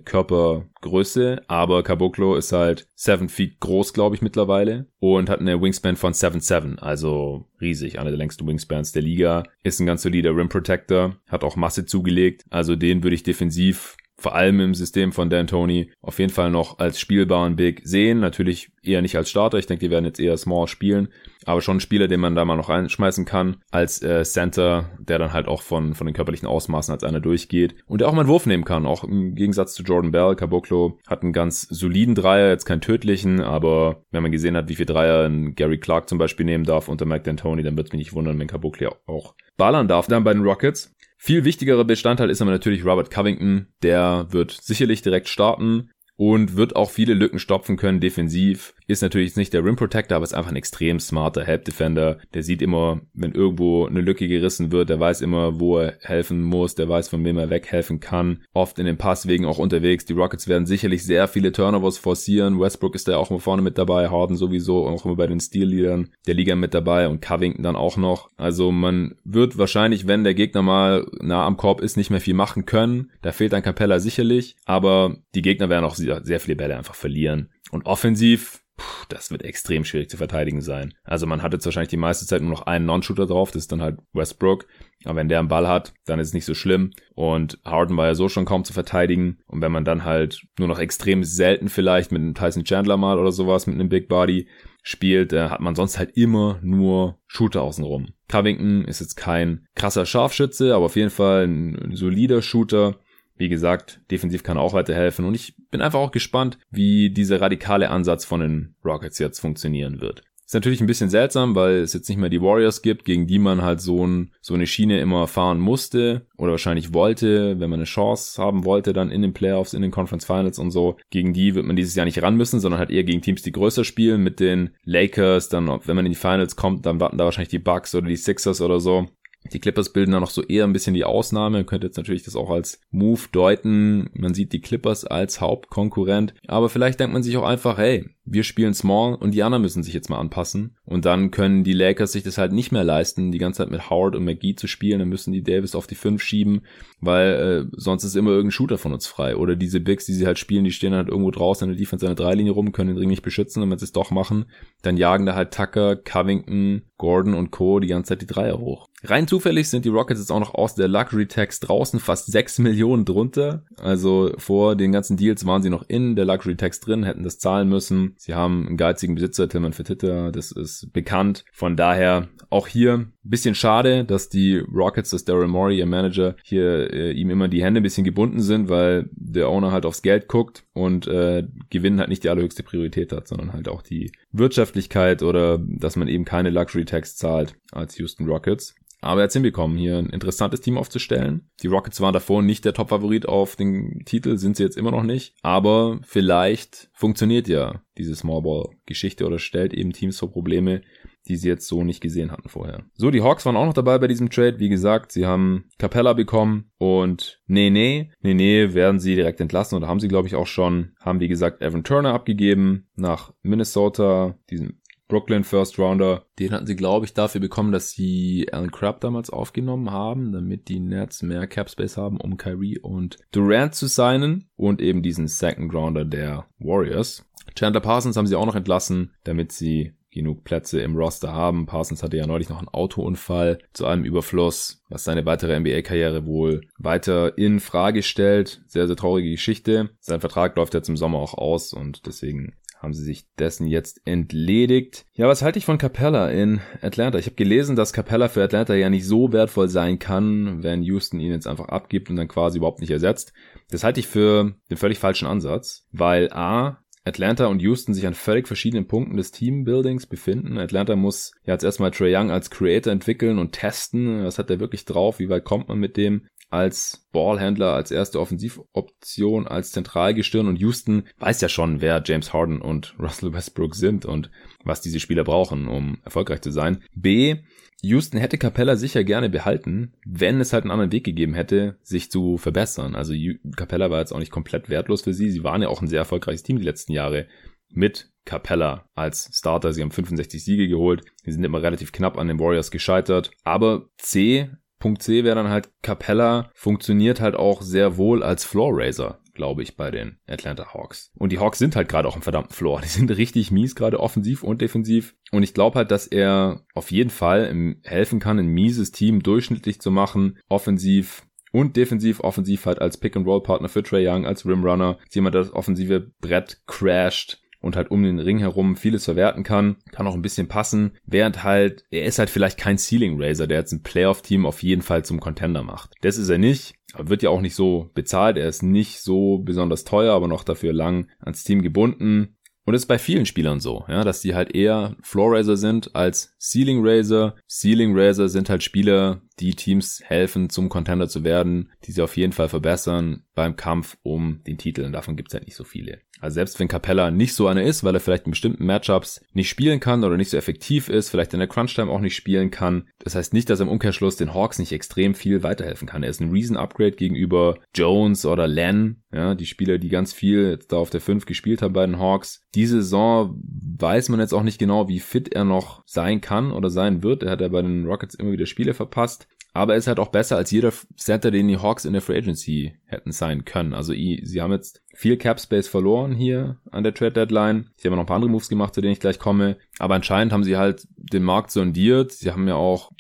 A: Körpergröße. Aber Caboclo ist halt seven feet groß, glaube ich, mittlerweile. Und hat eine Wingspan von von 7'7, also riesig, einer der längsten Wingspans der Liga. Ist ein ganz solider Rim Protector, hat auch Masse zugelegt, also den würde ich defensiv vor allem im System von D'Antoni auf jeden Fall noch als spielbaren Big sehen. Natürlich eher nicht als Starter. Ich denke, die werden jetzt eher Small spielen. Aber schon ein Spieler, den man da mal noch reinschmeißen kann als äh, Center, der dann halt auch von, von den körperlichen Ausmaßen als einer durchgeht. Und der auch mal einen Wurf nehmen kann. Auch im Gegensatz zu Jordan Bell. Caboclo hat einen ganz soliden Dreier, jetzt keinen tödlichen. Aber wenn man gesehen hat, wie viel Dreier ein Gary Clark zum Beispiel nehmen darf unter Mike D'Antoni, dann wird es mich nicht wundern, wenn Caboclo auch ballern darf. Dann bei den Rockets. Viel wichtigerer Bestandteil ist aber natürlich Robert Covington. Der wird sicherlich direkt starten und wird auch viele Lücken stopfen können defensiv. Ist natürlich nicht der Rim Protector, aber ist einfach ein extrem smarter Help Defender. Der sieht immer, wenn irgendwo eine Lücke gerissen wird, der weiß immer, wo er helfen muss, der weiß, von wem er weghelfen kann. Oft in den Passwegen auch unterwegs. Die Rockets werden sicherlich sehr viele Turnovers forcieren. Westbrook ist da auch immer vorne mit dabei, Harden sowieso, auch immer bei den Steal-Leadern der Liga mit dabei und Covington dann auch noch. Also man wird wahrscheinlich, wenn der Gegner mal nah am Korb ist, nicht mehr viel machen können. Da fehlt dann Capella sicherlich, aber die Gegner werden auch sehr, sehr viele Bälle einfach verlieren. Und offensiv Puh, das wird extrem schwierig zu verteidigen sein. Also man hat jetzt wahrscheinlich die meiste Zeit nur noch einen Non-Shooter drauf, das ist dann halt Westbrook. Aber wenn der einen Ball hat, dann ist es nicht so schlimm. Und Harden war ja so schon kaum zu verteidigen. Und wenn man dann halt nur noch extrem selten vielleicht mit einem Tyson Chandler mal oder sowas, mit einem Big Body spielt, äh, hat man sonst halt immer nur Shooter außenrum. Covington ist jetzt kein krasser Scharfschütze, aber auf jeden Fall ein solider Shooter wie gesagt, defensiv kann auch weiterhelfen und ich bin einfach auch gespannt, wie dieser radikale Ansatz von den Rockets jetzt funktionieren wird. Ist natürlich ein bisschen seltsam, weil es jetzt nicht mehr die Warriors gibt, gegen die man halt so, ein, so eine Schiene immer fahren musste oder wahrscheinlich wollte, wenn man eine Chance haben wollte, dann in den Playoffs, in den Conference Finals und so. Gegen die wird man dieses Jahr nicht ran müssen, sondern halt eher gegen Teams, die größer spielen, mit den Lakers, dann, wenn man in die Finals kommt, dann warten da wahrscheinlich die Bucks oder die Sixers oder so. Die Clippers bilden da noch so eher ein bisschen die Ausnahme. Man könnte jetzt natürlich das auch als Move deuten. Man sieht die Clippers als Hauptkonkurrent. Aber vielleicht denkt man sich auch einfach, hey, wir spielen small und die anderen müssen sich jetzt mal anpassen. Und dann können die Lakers sich das halt nicht mehr leisten, die ganze Zeit mit Howard und McGee zu spielen. Dann müssen die Davis auf die 5 schieben, weil äh, sonst ist immer irgendein Shooter von uns frei. Oder diese Bigs, die sie halt spielen, die stehen halt irgendwo draußen in der Defense seine Dreilinie rum, können den Ring nicht beschützen. Und wenn sie es doch machen, dann jagen da halt Tucker, Covington, Gordon und Co. die ganze Zeit die Dreier hoch. Rein zufällig sind die Rockets jetzt auch noch aus der Luxury Tax draußen, fast 6 Millionen drunter. Also vor den ganzen Deals waren sie noch in der Luxury Tax drin, hätten das zahlen müssen. Sie haben einen geizigen Besitzer, Tillman Fertitta, das ist bekannt. Von daher auch hier bisschen schade, dass die Rockets, dass Daryl Morey, ihr Manager, hier äh, ihm immer die Hände ein bisschen gebunden sind, weil der Owner halt aufs Geld guckt und äh, Gewinn halt nicht die allerhöchste Priorität hat, sondern halt auch die Wirtschaftlichkeit oder dass man eben keine Luxury Tax zahlt als Houston Rockets. Aber er hat hinbekommen, hier ein interessantes Team aufzustellen. Die Rockets waren davor nicht der Top-Favorit auf den Titel, sind sie jetzt immer noch nicht. Aber vielleicht funktioniert ja diese Smallball-Geschichte oder stellt eben Teams vor Probleme, die sie jetzt so nicht gesehen hatten vorher. So, die Hawks waren auch noch dabei bei diesem Trade. Wie gesagt, sie haben Capella bekommen und Nene. Nene werden sie direkt entlassen oder haben sie, glaube ich, auch schon. Haben, wie gesagt, Evan Turner abgegeben nach Minnesota, diesen Brooklyn First Rounder. Den hatten sie, glaube ich, dafür bekommen, dass sie Alan Crabb damals aufgenommen haben, damit die Nets mehr Cap Space haben, um Kyrie und Durant zu signen und eben diesen Second Rounder der Warriors. Chandler Parsons haben sie auch noch entlassen, damit sie genug Plätze im Roster haben. Parsons hatte ja neulich noch einen Autounfall zu einem Überfluss, was seine weitere NBA-Karriere wohl weiter in Frage stellt. Sehr, sehr traurige Geschichte. Sein Vertrag läuft ja zum Sommer auch aus und deswegen haben sie sich dessen jetzt entledigt. Ja, was halte ich von Capella in Atlanta? Ich habe gelesen, dass Capella für Atlanta ja nicht so wertvoll sein kann, wenn Houston ihn jetzt einfach abgibt und dann quasi überhaupt nicht ersetzt. Das halte ich für den völlig falschen Ansatz, weil A, Atlanta und Houston sich an völlig verschiedenen Punkten des Teambuildings befinden. Atlanta muss ja jetzt erstmal Trey Young als Creator entwickeln und testen. Was hat er wirklich drauf? Wie weit kommt man mit dem? als Ballhändler, als erste Offensivoption, als Zentralgestirn und Houston weiß ja schon, wer James Harden und Russell Westbrook sind und was diese Spieler brauchen, um erfolgreich zu sein. B, Houston hätte Capella sicher gerne behalten, wenn es halt einen anderen Weg gegeben hätte, sich zu verbessern. Also Capella war jetzt auch nicht komplett wertlos für sie. Sie waren ja auch ein sehr erfolgreiches Team die letzten Jahre mit Capella als Starter. Sie haben 65 Siege geholt. Sie sind immer relativ knapp an den Warriors gescheitert. Aber C, Punkt C wäre dann halt Capella funktioniert halt auch sehr wohl als Floor Raiser glaube ich, bei den Atlanta Hawks. Und die Hawks sind halt gerade auch im verdammten Floor. Die sind richtig mies, gerade offensiv und defensiv. Und ich glaube halt, dass er auf jeden Fall helfen kann, ein mieses Team durchschnittlich zu machen, offensiv und defensiv, offensiv halt als Pick-and-Roll-Partner für Trey Young, als Rimrunner, jemand, der das offensive Brett crasht und halt um den Ring herum vieles verwerten kann, kann auch ein bisschen passen, während halt, er ist halt vielleicht kein Ceiling Raiser, der jetzt ein Playoff-Team auf jeden Fall zum Contender macht. Das ist er nicht, wird ja auch nicht so bezahlt, er ist nicht so besonders teuer, aber noch dafür lang ans Team gebunden. Und es ist bei vielen Spielern so, ja, dass die halt eher Floor Raiser sind als Ceiling Raiser. Ceiling Raiser sind halt Spieler, die Teams helfen, zum Contender zu werden, die sie auf jeden Fall verbessern beim Kampf um den Titel. Und davon gibt es halt nicht so viele. Also selbst wenn Capella nicht so einer ist, weil er vielleicht in bestimmten Matchups nicht spielen kann oder nicht so effektiv ist, vielleicht in der Crunch-Time auch nicht spielen kann, das heißt nicht, dass er im Umkehrschluss den Hawks nicht extrem viel weiterhelfen kann. Er ist ein Reason-Upgrade gegenüber Jones oder Len, ja, die Spieler, die ganz viel jetzt da auf der 5 gespielt haben bei den Hawks. Diese Saison weiß man jetzt auch nicht genau, wie fit er noch sein kann oder sein wird. Er hat ja bei den Rockets immer wieder Spiele verpasst. Aber er ist halt auch besser als jeder Center, den die Hawks in der Free Agency hätten sein können. Also sie haben jetzt viel Cap Space verloren hier an der Trade Deadline. Sie haben noch ein paar andere Moves gemacht, zu denen ich gleich komme. Aber anscheinend haben sie halt den Markt sondiert. Sie haben ja auch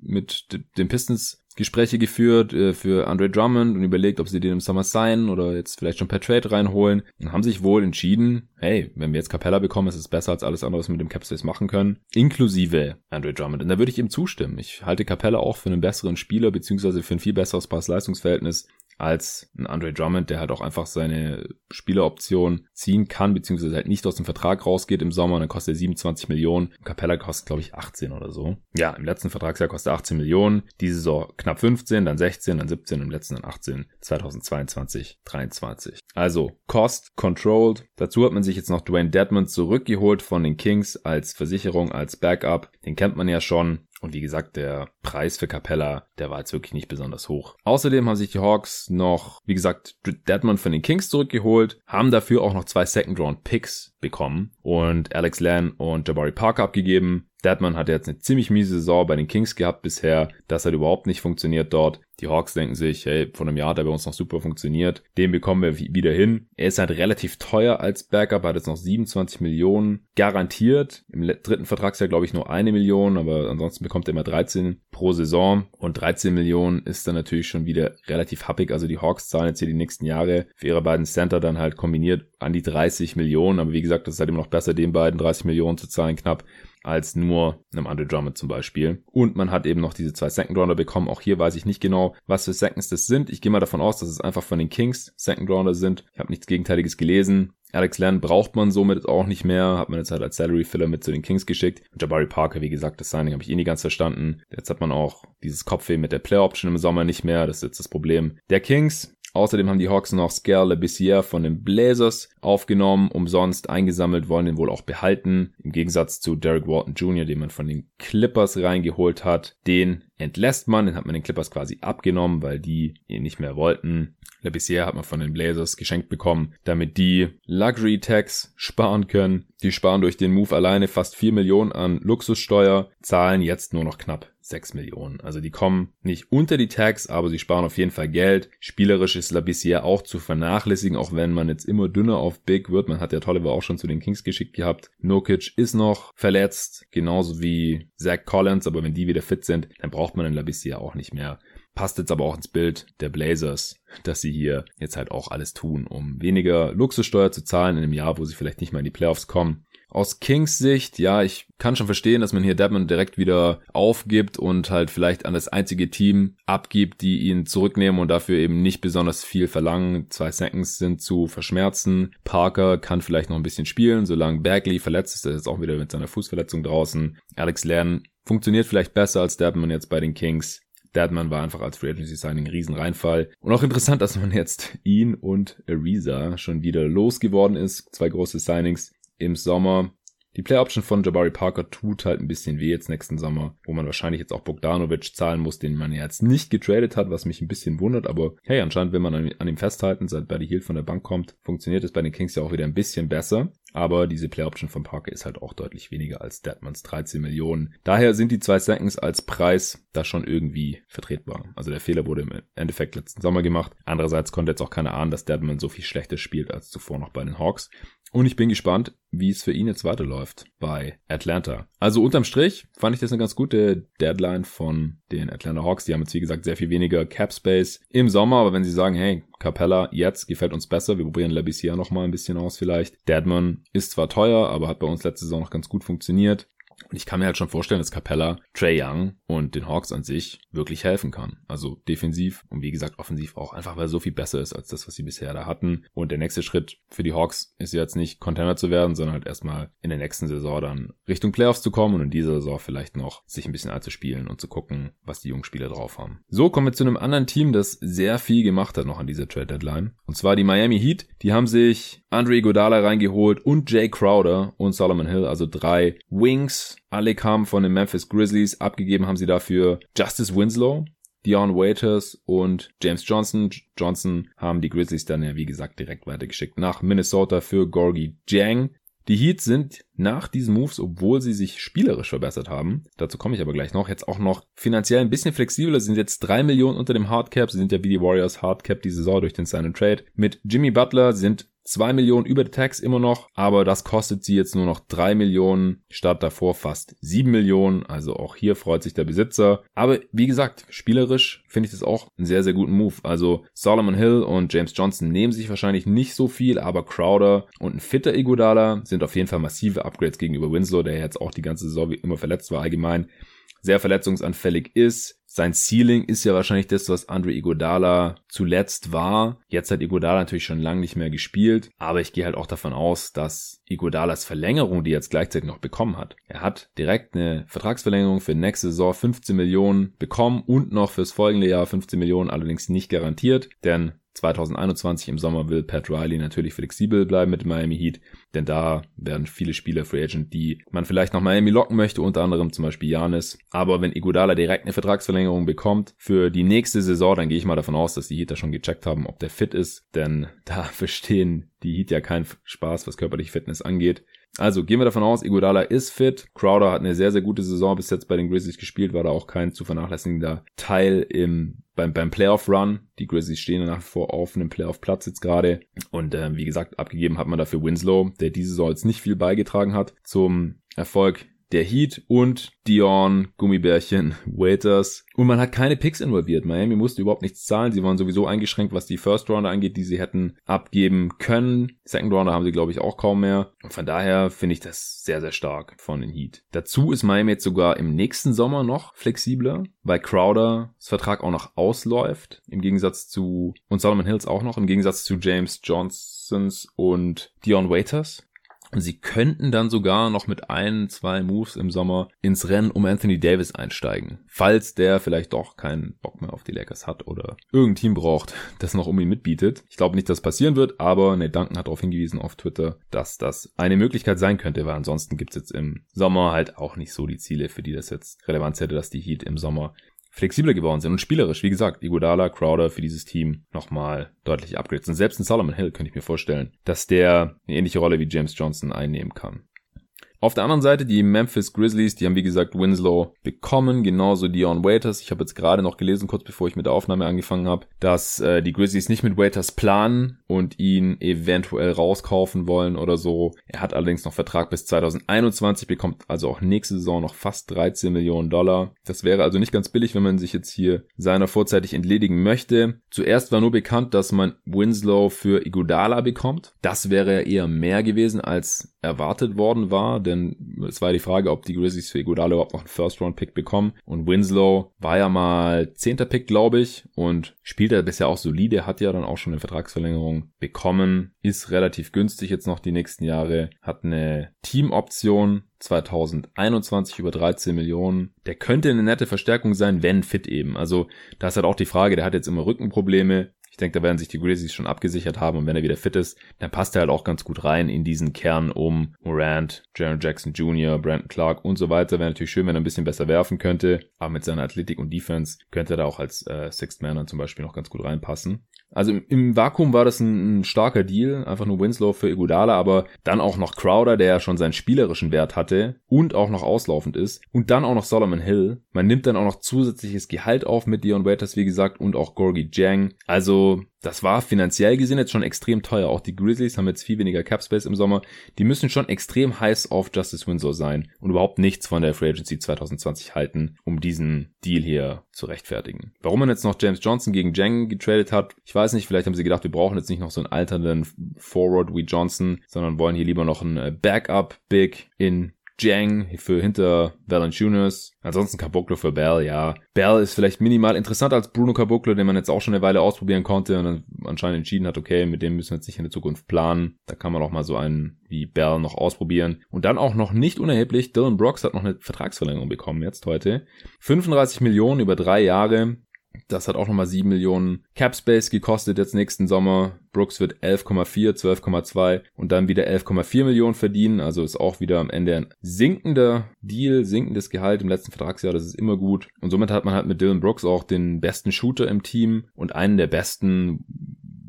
A: mit den Pistons Gespräche geführt äh, für Andre Drummond und überlegt, ob sie den im Sommer signen oder jetzt vielleicht schon per Trade reinholen und haben sich wohl entschieden, hey, wenn wir jetzt Capella bekommen, ist es besser als alles andere, was wir mit dem Capspace machen können, inklusive Andre Drummond. Und da würde ich ihm zustimmen. Ich halte Capella auch für einen besseren Spieler, beziehungsweise für ein viel besseres Pass-Leistungsverhältnis als ein Andre Drummond, der halt auch einfach seine Spieleroption ziehen kann, beziehungsweise halt nicht aus dem Vertrag rausgeht im Sommer, dann kostet er 27 Millionen. Capella kostet, glaube ich, 18 oder so. Ja, im letzten Vertragsjahr kostet er 18 Millionen, diese Saison knapp 15, dann 16, dann 17, im letzten dann 18, 2022, 23. Also, Cost controlled. Dazu hat man sich jetzt noch Dwayne Dedmond zurückgeholt von den Kings als Versicherung, als Backup. Den kennt man ja schon. Und wie gesagt, der Preis für Capella, der war jetzt wirklich nicht besonders hoch. Außerdem haben sich die Hawks noch, wie gesagt, Deadman von den Kings zurückgeholt, haben dafür auch noch zwei Second-Round-Picks bekommen und Alex Len und Jabari Parker abgegeben. Deadman hat jetzt eine ziemlich miese Saison bei den Kings gehabt bisher. Das hat überhaupt nicht funktioniert dort. Die Hawks denken sich, hey, vor einem Jahr hat er bei uns noch super funktioniert. Den bekommen wir wieder hin. Er ist halt relativ teuer als Backup, hat jetzt noch 27 Millionen garantiert. Im dritten Vertragsjahr glaube ich nur eine Million, aber ansonsten bekommt er immer 13 pro Saison. Und 13 Millionen ist dann natürlich schon wieder relativ happig. Also die Hawks zahlen jetzt hier die nächsten Jahre für ihre beiden Center dann halt kombiniert an die 30 Millionen. Aber wie gesagt, das ist halt immer noch besser, den beiden 30 Millionen zu zahlen knapp als nur einem Andre Drummond zum Beispiel. Und man hat eben noch diese zwei Second Rounder bekommen. Auch hier weiß ich nicht genau, was für Seconds das sind. Ich gehe mal davon aus, dass es einfach von den Kings Second Rounder sind. Ich habe nichts Gegenteiliges gelesen. Alex Len braucht man somit auch nicht mehr, hat man jetzt halt als Salary Filler mit zu den Kings geschickt. Und Jabari Parker, wie gesagt, das Signing habe ich eh nie ganz verstanden. Jetzt hat man auch dieses Kopfweh mit der Player Option im Sommer nicht mehr, das ist jetzt das Problem der Kings. Außerdem haben die Hawks noch Scare LeBissiere von den Blazers aufgenommen, umsonst eingesammelt, wollen den wohl auch behalten. Im Gegensatz zu Derek Walton Jr., den man von den Clippers reingeholt hat. Den entlässt man, den hat man den Clippers quasi abgenommen, weil die ihn nicht mehr wollten. LeBissiere hat man von den Blazers geschenkt bekommen, damit die Luxury Tax sparen können. Die sparen durch den Move alleine fast 4 Millionen an Luxussteuer, zahlen jetzt nur noch knapp 6 Millionen. Also die kommen nicht unter die Tags, aber sie sparen auf jeden Fall Geld. Spielerisch ist Labissiere auch zu vernachlässigen, auch wenn man jetzt immer dünner auf Big wird. Man hat ja Tolliver auch schon zu den Kings geschickt gehabt. Nurkic ist noch verletzt, genauso wie Zach Collins, aber wenn die wieder fit sind, dann braucht man den Labissiere auch nicht mehr. Passt jetzt aber auch ins Bild der Blazers, dass sie hier jetzt halt auch alles tun, um weniger Luxussteuer zu zahlen in einem Jahr, wo sie vielleicht nicht mal in die Playoffs kommen. Aus Kings Sicht, ja, ich kann schon verstehen, dass man hier Deadman direkt wieder aufgibt und halt vielleicht an das einzige Team abgibt, die ihn zurücknehmen und dafür eben nicht besonders viel verlangen. Zwei Seconds sind zu verschmerzen. Parker kann vielleicht noch ein bisschen spielen, solange Bagley verletzt ist. Er ist auch wieder mit seiner Fußverletzung draußen. Alex Lernen funktioniert vielleicht besser als Deadman jetzt bei den Kings. Deadman war einfach als Free Agency Signing ein Riesenreinfall. Und auch interessant, dass man jetzt ihn und Ariza schon wieder losgeworden ist. Zwei große Signings im Sommer. Die Play Option von Jabari Parker tut halt ein bisschen weh jetzt nächsten Sommer, wo man wahrscheinlich jetzt auch Bogdanovic zahlen muss, den man ja jetzt nicht getradet hat, was mich ein bisschen wundert, aber hey, anscheinend will man an, ihm festhalten, seit Buddy Hield von der Bank kommt, funktioniert es bei den Kings ja auch wieder ein bisschen besser. Aber diese Play Option von Parker ist halt auch deutlich weniger als Deadmans 13 Millionen. Daher sind die zwei Seconds als Preis da schon irgendwie vertretbar. Also der Fehler wurde im Endeffekt letzten Sommer gemacht. Andererseits konnte jetzt auch keiner ahnen, dass Deadman so viel schlechter spielt als zuvor noch bei den Hawks. Und ich bin gespannt, wie es für ihn jetzt weiterläuft bei Atlanta. Also unterm Strich fand ich das eine ganz gute Deadline von den Atlanta Hawks. Die haben jetzt, wie gesagt, sehr viel weniger Cap Space im Sommer. Aber wenn sie sagen, hey, Capella jetzt gefällt uns besser, wir probieren Labissiere noch mal ein bisschen aus vielleicht. Deadman ist zwar teuer, aber hat bei uns letzte Saison noch ganz gut funktioniert. Und ich kann mir halt schon vorstellen, dass Capella Trey Young und den Hawks an sich wirklich helfen kann. Also defensiv und wie gesagt offensiv auch einfach, weil er so viel besser ist als das, was sie bisher da hatten. Und der nächste Schritt für die Hawks ist jetzt nicht Contender zu werden, sondern halt erstmal in der nächsten Saison dann Richtung Playoffs zu kommen und in dieser Saison vielleicht noch sich ein bisschen einzuspielen und zu gucken, was die jungen Spieler drauf haben. So kommen wir zu einem anderen Team, das sehr viel gemacht hat noch an dieser Trade Deadline. Und zwar die Miami Heat. Die haben sich Andre Godala reingeholt und Jay Crowder und Solomon Hill, also drei Wings. Alle kamen von den Memphis Grizzlies. Abgegeben haben sie dafür Justice Winslow, Dion Waiters und James Johnson. Johnson haben die Grizzlies dann ja, wie gesagt, direkt weitergeschickt nach Minnesota für Gorgie Jang. Die Heats sind nach diesen Moves, obwohl sie sich spielerisch verbessert haben, dazu komme ich aber gleich noch, jetzt auch noch finanziell ein bisschen flexibler, sind jetzt drei Millionen unter dem Hardcap, sie sind ja wie die Warriors Hardcap die Saison durch den Sign Trade. Mit Jimmy Butler sind 2 Millionen über die Tax immer noch, aber das kostet sie jetzt nur noch 3 Millionen statt davor fast 7 Millionen. Also auch hier freut sich der Besitzer. Aber wie gesagt, spielerisch finde ich das auch einen sehr, sehr guten Move. Also Solomon Hill und James Johnson nehmen sich wahrscheinlich nicht so viel, aber Crowder und ein fitter Iguodala sind auf jeden Fall massive Upgrades gegenüber Winslow, der jetzt auch die ganze Saison wie immer verletzt war allgemein sehr verletzungsanfällig ist. Sein Ceiling ist ja wahrscheinlich das, was Andre Iguodala zuletzt war. Jetzt hat Iguodala natürlich schon lange nicht mehr gespielt, aber ich gehe halt auch davon aus, dass Iguodalas Verlängerung, die er jetzt gleichzeitig noch bekommen hat, er hat direkt eine Vertragsverlängerung für nächste Saison 15 Millionen bekommen und noch fürs folgende Jahr 15 Millionen, allerdings nicht garantiert, denn 2021 im Sommer will Pat Riley natürlich flexibel bleiben mit Miami Heat, denn da werden viele Spieler Free Agent, die man vielleicht nach Miami locken möchte, unter anderem zum Beispiel Janis. Aber wenn Iguodala direkt eine Vertragsverlängerung bekommt für die nächste Saison, dann gehe ich mal davon aus, dass die Heat da schon gecheckt haben, ob der fit ist, denn da verstehen die Heat ja keinen Spaß, was körperliche Fitness angeht. Also gehen wir davon aus, Iguodala ist fit. Crowder hat eine sehr, sehr gute Saison bis jetzt bei den Grizzlies gespielt, war da auch kein zu vernachlässigender Teil im beim, beim Playoff-Run. Die Grizzlies stehen nach wie vor auf einem Playoff-Platz jetzt gerade. Und ähm, wie gesagt, abgegeben hat man dafür Winslow, der diese Saison jetzt nicht viel beigetragen hat zum Erfolg der Heat und Dion, Gummibärchen, Waiters. Und man hat keine Picks involviert. Miami musste überhaupt nichts zahlen. Sie waren sowieso eingeschränkt, was die First Rounder angeht, die sie hätten abgeben können. Second Rounder haben sie, glaube ich, auch kaum mehr. Und von daher finde ich das sehr, sehr stark von den Heat. Dazu ist Miami jetzt sogar im nächsten Sommer noch flexibler, weil Crowder das Vertrag auch noch ausläuft. Im Gegensatz zu, und Solomon Hills auch noch, im Gegensatz zu James Johnsons und Dion Waiters. Und sie könnten dann sogar noch mit ein, zwei Moves im Sommer ins Rennen um Anthony Davis einsteigen. Falls der vielleicht doch keinen Bock mehr auf die Lakers hat oder irgendein Team braucht, das noch um ihn mitbietet. Ich glaube nicht, dass das passieren wird, aber Nate Duncan hat darauf hingewiesen auf Twitter, dass das eine Möglichkeit sein könnte, weil ansonsten gibt's jetzt im Sommer halt auch nicht so die Ziele, für die das jetzt Relevanz hätte, dass die Heat im Sommer flexibler geworden sind und spielerisch, wie gesagt, Iguodala, Crowder für dieses Team nochmal deutlich upgrades. Und selbst ein Solomon Hill könnte ich mir vorstellen, dass der eine ähnliche Rolle wie James Johnson einnehmen kann. Auf der anderen Seite die Memphis Grizzlies, die haben wie gesagt Winslow bekommen, genauso Dion Waiters. Ich habe jetzt gerade noch gelesen, kurz bevor ich mit der Aufnahme angefangen habe, dass äh, die Grizzlies nicht mit Waiters planen und ihn eventuell rauskaufen wollen oder so. Er hat allerdings noch Vertrag bis 2021, bekommt also auch nächste Saison noch fast 13 Millionen Dollar. Das wäre also nicht ganz billig, wenn man sich jetzt hier seiner vorzeitig entledigen möchte. Zuerst war nur bekannt, dass man Winslow für Iguodala bekommt. Das wäre eher mehr gewesen als erwartet worden war, denn es war die Frage, ob die Grizzlies für Iguodala überhaupt noch einen First-Round-Pick bekommen. Und Winslow war ja mal zehnter Pick, glaube ich, und spielt er bisher auch solide, hat ja dann auch schon eine Vertragsverlängerung bekommen, ist relativ günstig jetzt noch die nächsten Jahre, hat eine Teamoption 2021 über 13 Millionen. Der könnte eine nette Verstärkung sein, wenn fit eben. Also da ist halt auch die Frage, der hat jetzt immer Rückenprobleme. Ich denke, da werden sich die Grizzlies schon abgesichert haben und wenn er wieder fit ist, dann passt er halt auch ganz gut rein in diesen Kern um Morant, Jaron Jackson Jr., Brandon Clark und so weiter. Wäre natürlich schön, wenn er ein bisschen besser werfen könnte, aber mit seiner Athletik und Defense könnte er da auch als äh, Sixth Man dann zum Beispiel noch ganz gut reinpassen. Also im, im Vakuum war das ein, ein, starker Deal, einfach nur Winslow für Iguodala, aber dann auch noch Crowder, der ja schon seinen spielerischen Wert hatte und auch noch auslaufend ist und dann auch noch Solomon Hill. Man nimmt dann auch noch zusätzliches Gehalt auf mit Dion Waiters, wie gesagt, und auch Gorgie Jang. Also das war finanziell gesehen jetzt schon extrem teuer. Auch die Grizzlies haben jetzt viel weniger Cap Space im Sommer. Die müssen schon extrem heiß auf Justice Winslow sein und überhaupt nichts von der Free Agency 2020 halten, um diesen Deal hier zu rechtfertigen. Warum man jetzt noch James Johnson gegen Jang getradet hat, ich weiß nicht. Vielleicht haben sie gedacht, wir brauchen jetzt nicht noch so einen alternden Forward wie Johnson, sondern wollen hier lieber noch einen äh, Backup Big in Jang für hinter Valanciunas. Ansonsten Caboclo für Bell, ja. Bell ist vielleicht minimal interessanter als Bruno Caboclo, den man jetzt auch schon eine Weile ausprobieren konnte und dann anscheinend entschieden hat, okay, mit dem müssen wir jetzt nicht in der Zukunft planen. Da kann man auch mal so einen wie Bell noch ausprobieren. Und dann auch noch nicht unerheblich, Dylan Brooks hat noch eine Vertragsverlängerung bekommen jetzt heute. 35 Millionen über drei Jahre. Das hat auch nochmal 7 Millionen Cap Space gekostet jetzt nächsten Sommer. Brooks wird 11,4, 12,2 und dann wieder 11,4 Millionen verdienen. Also ist auch wieder am Ende ein sinkender Deal, sinkendes Gehalt im letzten Vertragsjahr. Das ist immer gut. Und somit hat man halt mit Dylan Brooks auch den besten Shooter im Team und einen der besten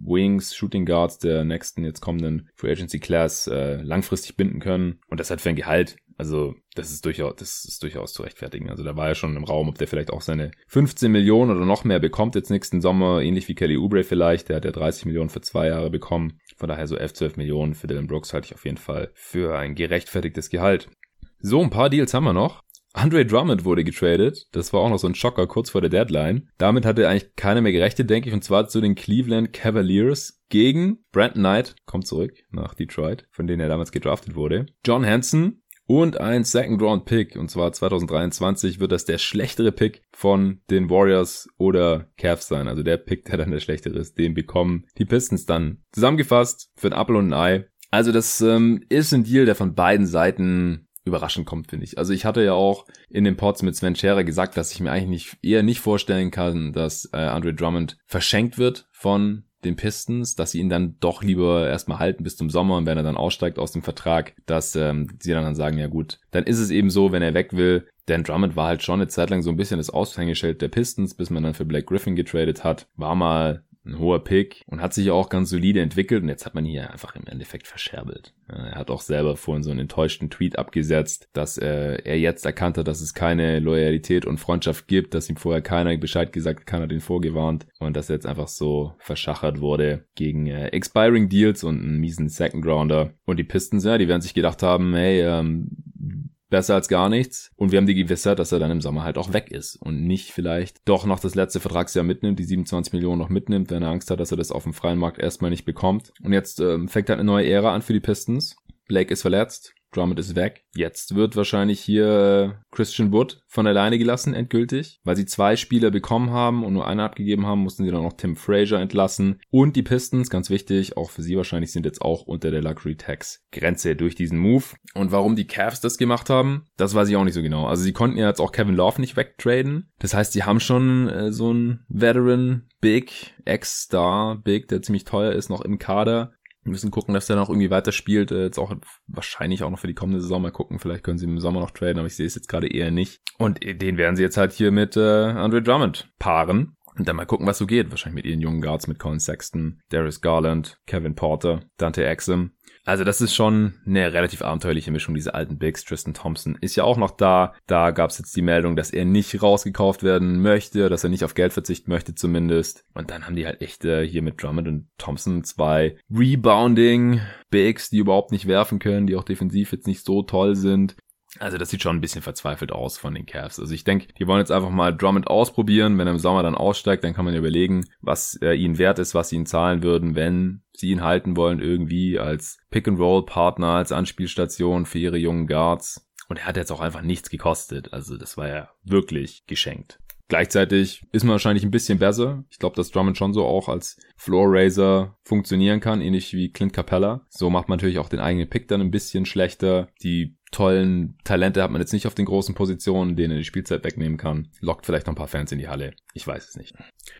A: Wings, Shooting Guards der nächsten jetzt kommenden Free Agency Class äh, langfristig binden können. Und das hat für ein Gehalt also, das ist durchaus, das ist durchaus zu rechtfertigen. Also, da war ja schon im Raum, ob der vielleicht auch seine 15 Millionen oder noch mehr bekommt jetzt nächsten Sommer, ähnlich wie Kelly Oubre vielleicht. Der hat ja 30 Millionen für zwei Jahre bekommen. Von daher so 11, 12 Millionen für Dylan Brooks halte ich auf jeden Fall für ein gerechtfertigtes Gehalt. So, ein paar Deals haben wir noch. Andre Drummond wurde getradet. Das war auch noch so ein Schocker kurz vor der Deadline. Damit hatte eigentlich keiner mehr gerechnet, denke ich, und zwar zu den Cleveland Cavaliers gegen Brandon Knight, kommt zurück nach Detroit, von denen er damals gedraftet wurde. John Hanson, und ein Second Round Pick. Und zwar 2023 wird das der schlechtere Pick von den Warriors oder Cavs sein. Also der Pick, der dann der schlechtere ist, den bekommen die Pistons dann. Zusammengefasst für ein Apple und ein Ei. Also das ähm, ist ein Deal, der von beiden Seiten überraschend kommt, finde ich. Also ich hatte ja auch in den Pods mit Sven Scherer gesagt, dass ich mir eigentlich nicht, eher nicht vorstellen kann, dass äh, Andre Drummond verschenkt wird von den Pistons, dass sie ihn dann doch lieber erstmal halten bis zum Sommer und wenn er dann aussteigt aus dem Vertrag, dass ähm, sie dann, dann sagen, ja gut, dann ist es eben so, wenn er weg will. Dan Drummond war halt schon eine Zeit lang so ein bisschen das Aushängeschild der Pistons, bis man dann für Blake Griffin getradet hat. War mal ein hoher Pick und hat sich auch ganz solide entwickelt und jetzt hat man hier einfach im Endeffekt verscherbelt. Er hat auch selber vorhin so einen enttäuschten Tweet abgesetzt, dass äh, er jetzt erkannt hat, dass es keine Loyalität und Freundschaft gibt, dass ihm vorher keiner Bescheid gesagt hat, keiner den vorgewarnt und dass er jetzt einfach so verschachert wurde gegen äh, Expiring Deals und einen miesen Second Grounder. Und die Pistons, ja, die werden sich gedacht haben, hey, ähm, besser als gar nichts. Und wir haben die Gewissheit, dass er dann im Sommer halt auch weg ist und nicht vielleicht doch noch das letzte Vertragsjahr mitnimmt, die 27 Millionen noch mitnimmt, wenn er Angst hat, dass er das auf dem freien Markt erstmal nicht bekommt. Und jetzt ähm, fängt halt eine neue Ära an für die Pistons. Blake ist verletzt. Drummond ist weg. Jetzt wird wahrscheinlich hier Christian Wood von alleine gelassen, endgültig. Weil sie zwei Spieler bekommen haben und nur einer abgegeben haben, mussten sie dann noch Tim Frazier entlassen. Und die Pistons, ganz wichtig, auch für sie wahrscheinlich, sind jetzt auch unter der Luxury Tax Grenze durch diesen Move. Und warum die Cavs das gemacht haben, das weiß ich auch nicht so genau. Also sie konnten ja jetzt auch Kevin Love nicht wegtraden. Das heißt, sie haben schon äh, so einen Veteran Big, Ex-Star Big, der ziemlich teuer ist, noch im Kader. Wir müssen gucken, dass der noch irgendwie weiterspielt. Äh, jetzt auch wahrscheinlich auch noch für die kommende Saison mal gucken. Vielleicht können sie im Sommer noch traden, aber ich sehe es jetzt gerade eher nicht. Und den werden sie jetzt halt hier mit äh, Andre Drummond paaren. Und dann mal gucken, was so geht. Wahrscheinlich mit ihren jungen Guards, mit Colin Sexton, Darius Garland, Kevin Porter, Dante Exum. Also das ist schon eine relativ abenteuerliche Mischung, diese alten Bigs. Tristan Thompson ist ja auch noch da. Da gab es jetzt die Meldung, dass er nicht rausgekauft werden möchte, dass er nicht auf Geld verzichten möchte zumindest. Und dann haben die halt echt äh, hier mit Drummond und Thompson zwei Rebounding Bigs, die überhaupt nicht werfen können, die auch defensiv jetzt nicht so toll sind. Also das sieht schon ein bisschen verzweifelt aus von den Cavs. Also ich denke, die wollen jetzt einfach mal Drummond ausprobieren. Wenn er im Sommer dann aussteigt, dann kann man überlegen, was äh, ihnen wert ist, was sie ihnen zahlen würden, wenn sie ihn halten wollen irgendwie als Pick-and-Roll-Partner, als Anspielstation für ihre jungen Guards. Und er hat jetzt auch einfach nichts gekostet. Also das war ja wirklich geschenkt. Gleichzeitig ist man wahrscheinlich ein bisschen besser. Ich glaube, dass Drummond schon so auch als Floor Raiser funktionieren kann, ähnlich wie Clint Capella. So macht man natürlich auch den eigenen Pick dann ein bisschen schlechter. Die tollen Talente hat man jetzt nicht auf den großen Positionen, denen er die Spielzeit wegnehmen kann. Lockt vielleicht noch ein paar Fans in die Halle. Ich weiß es nicht.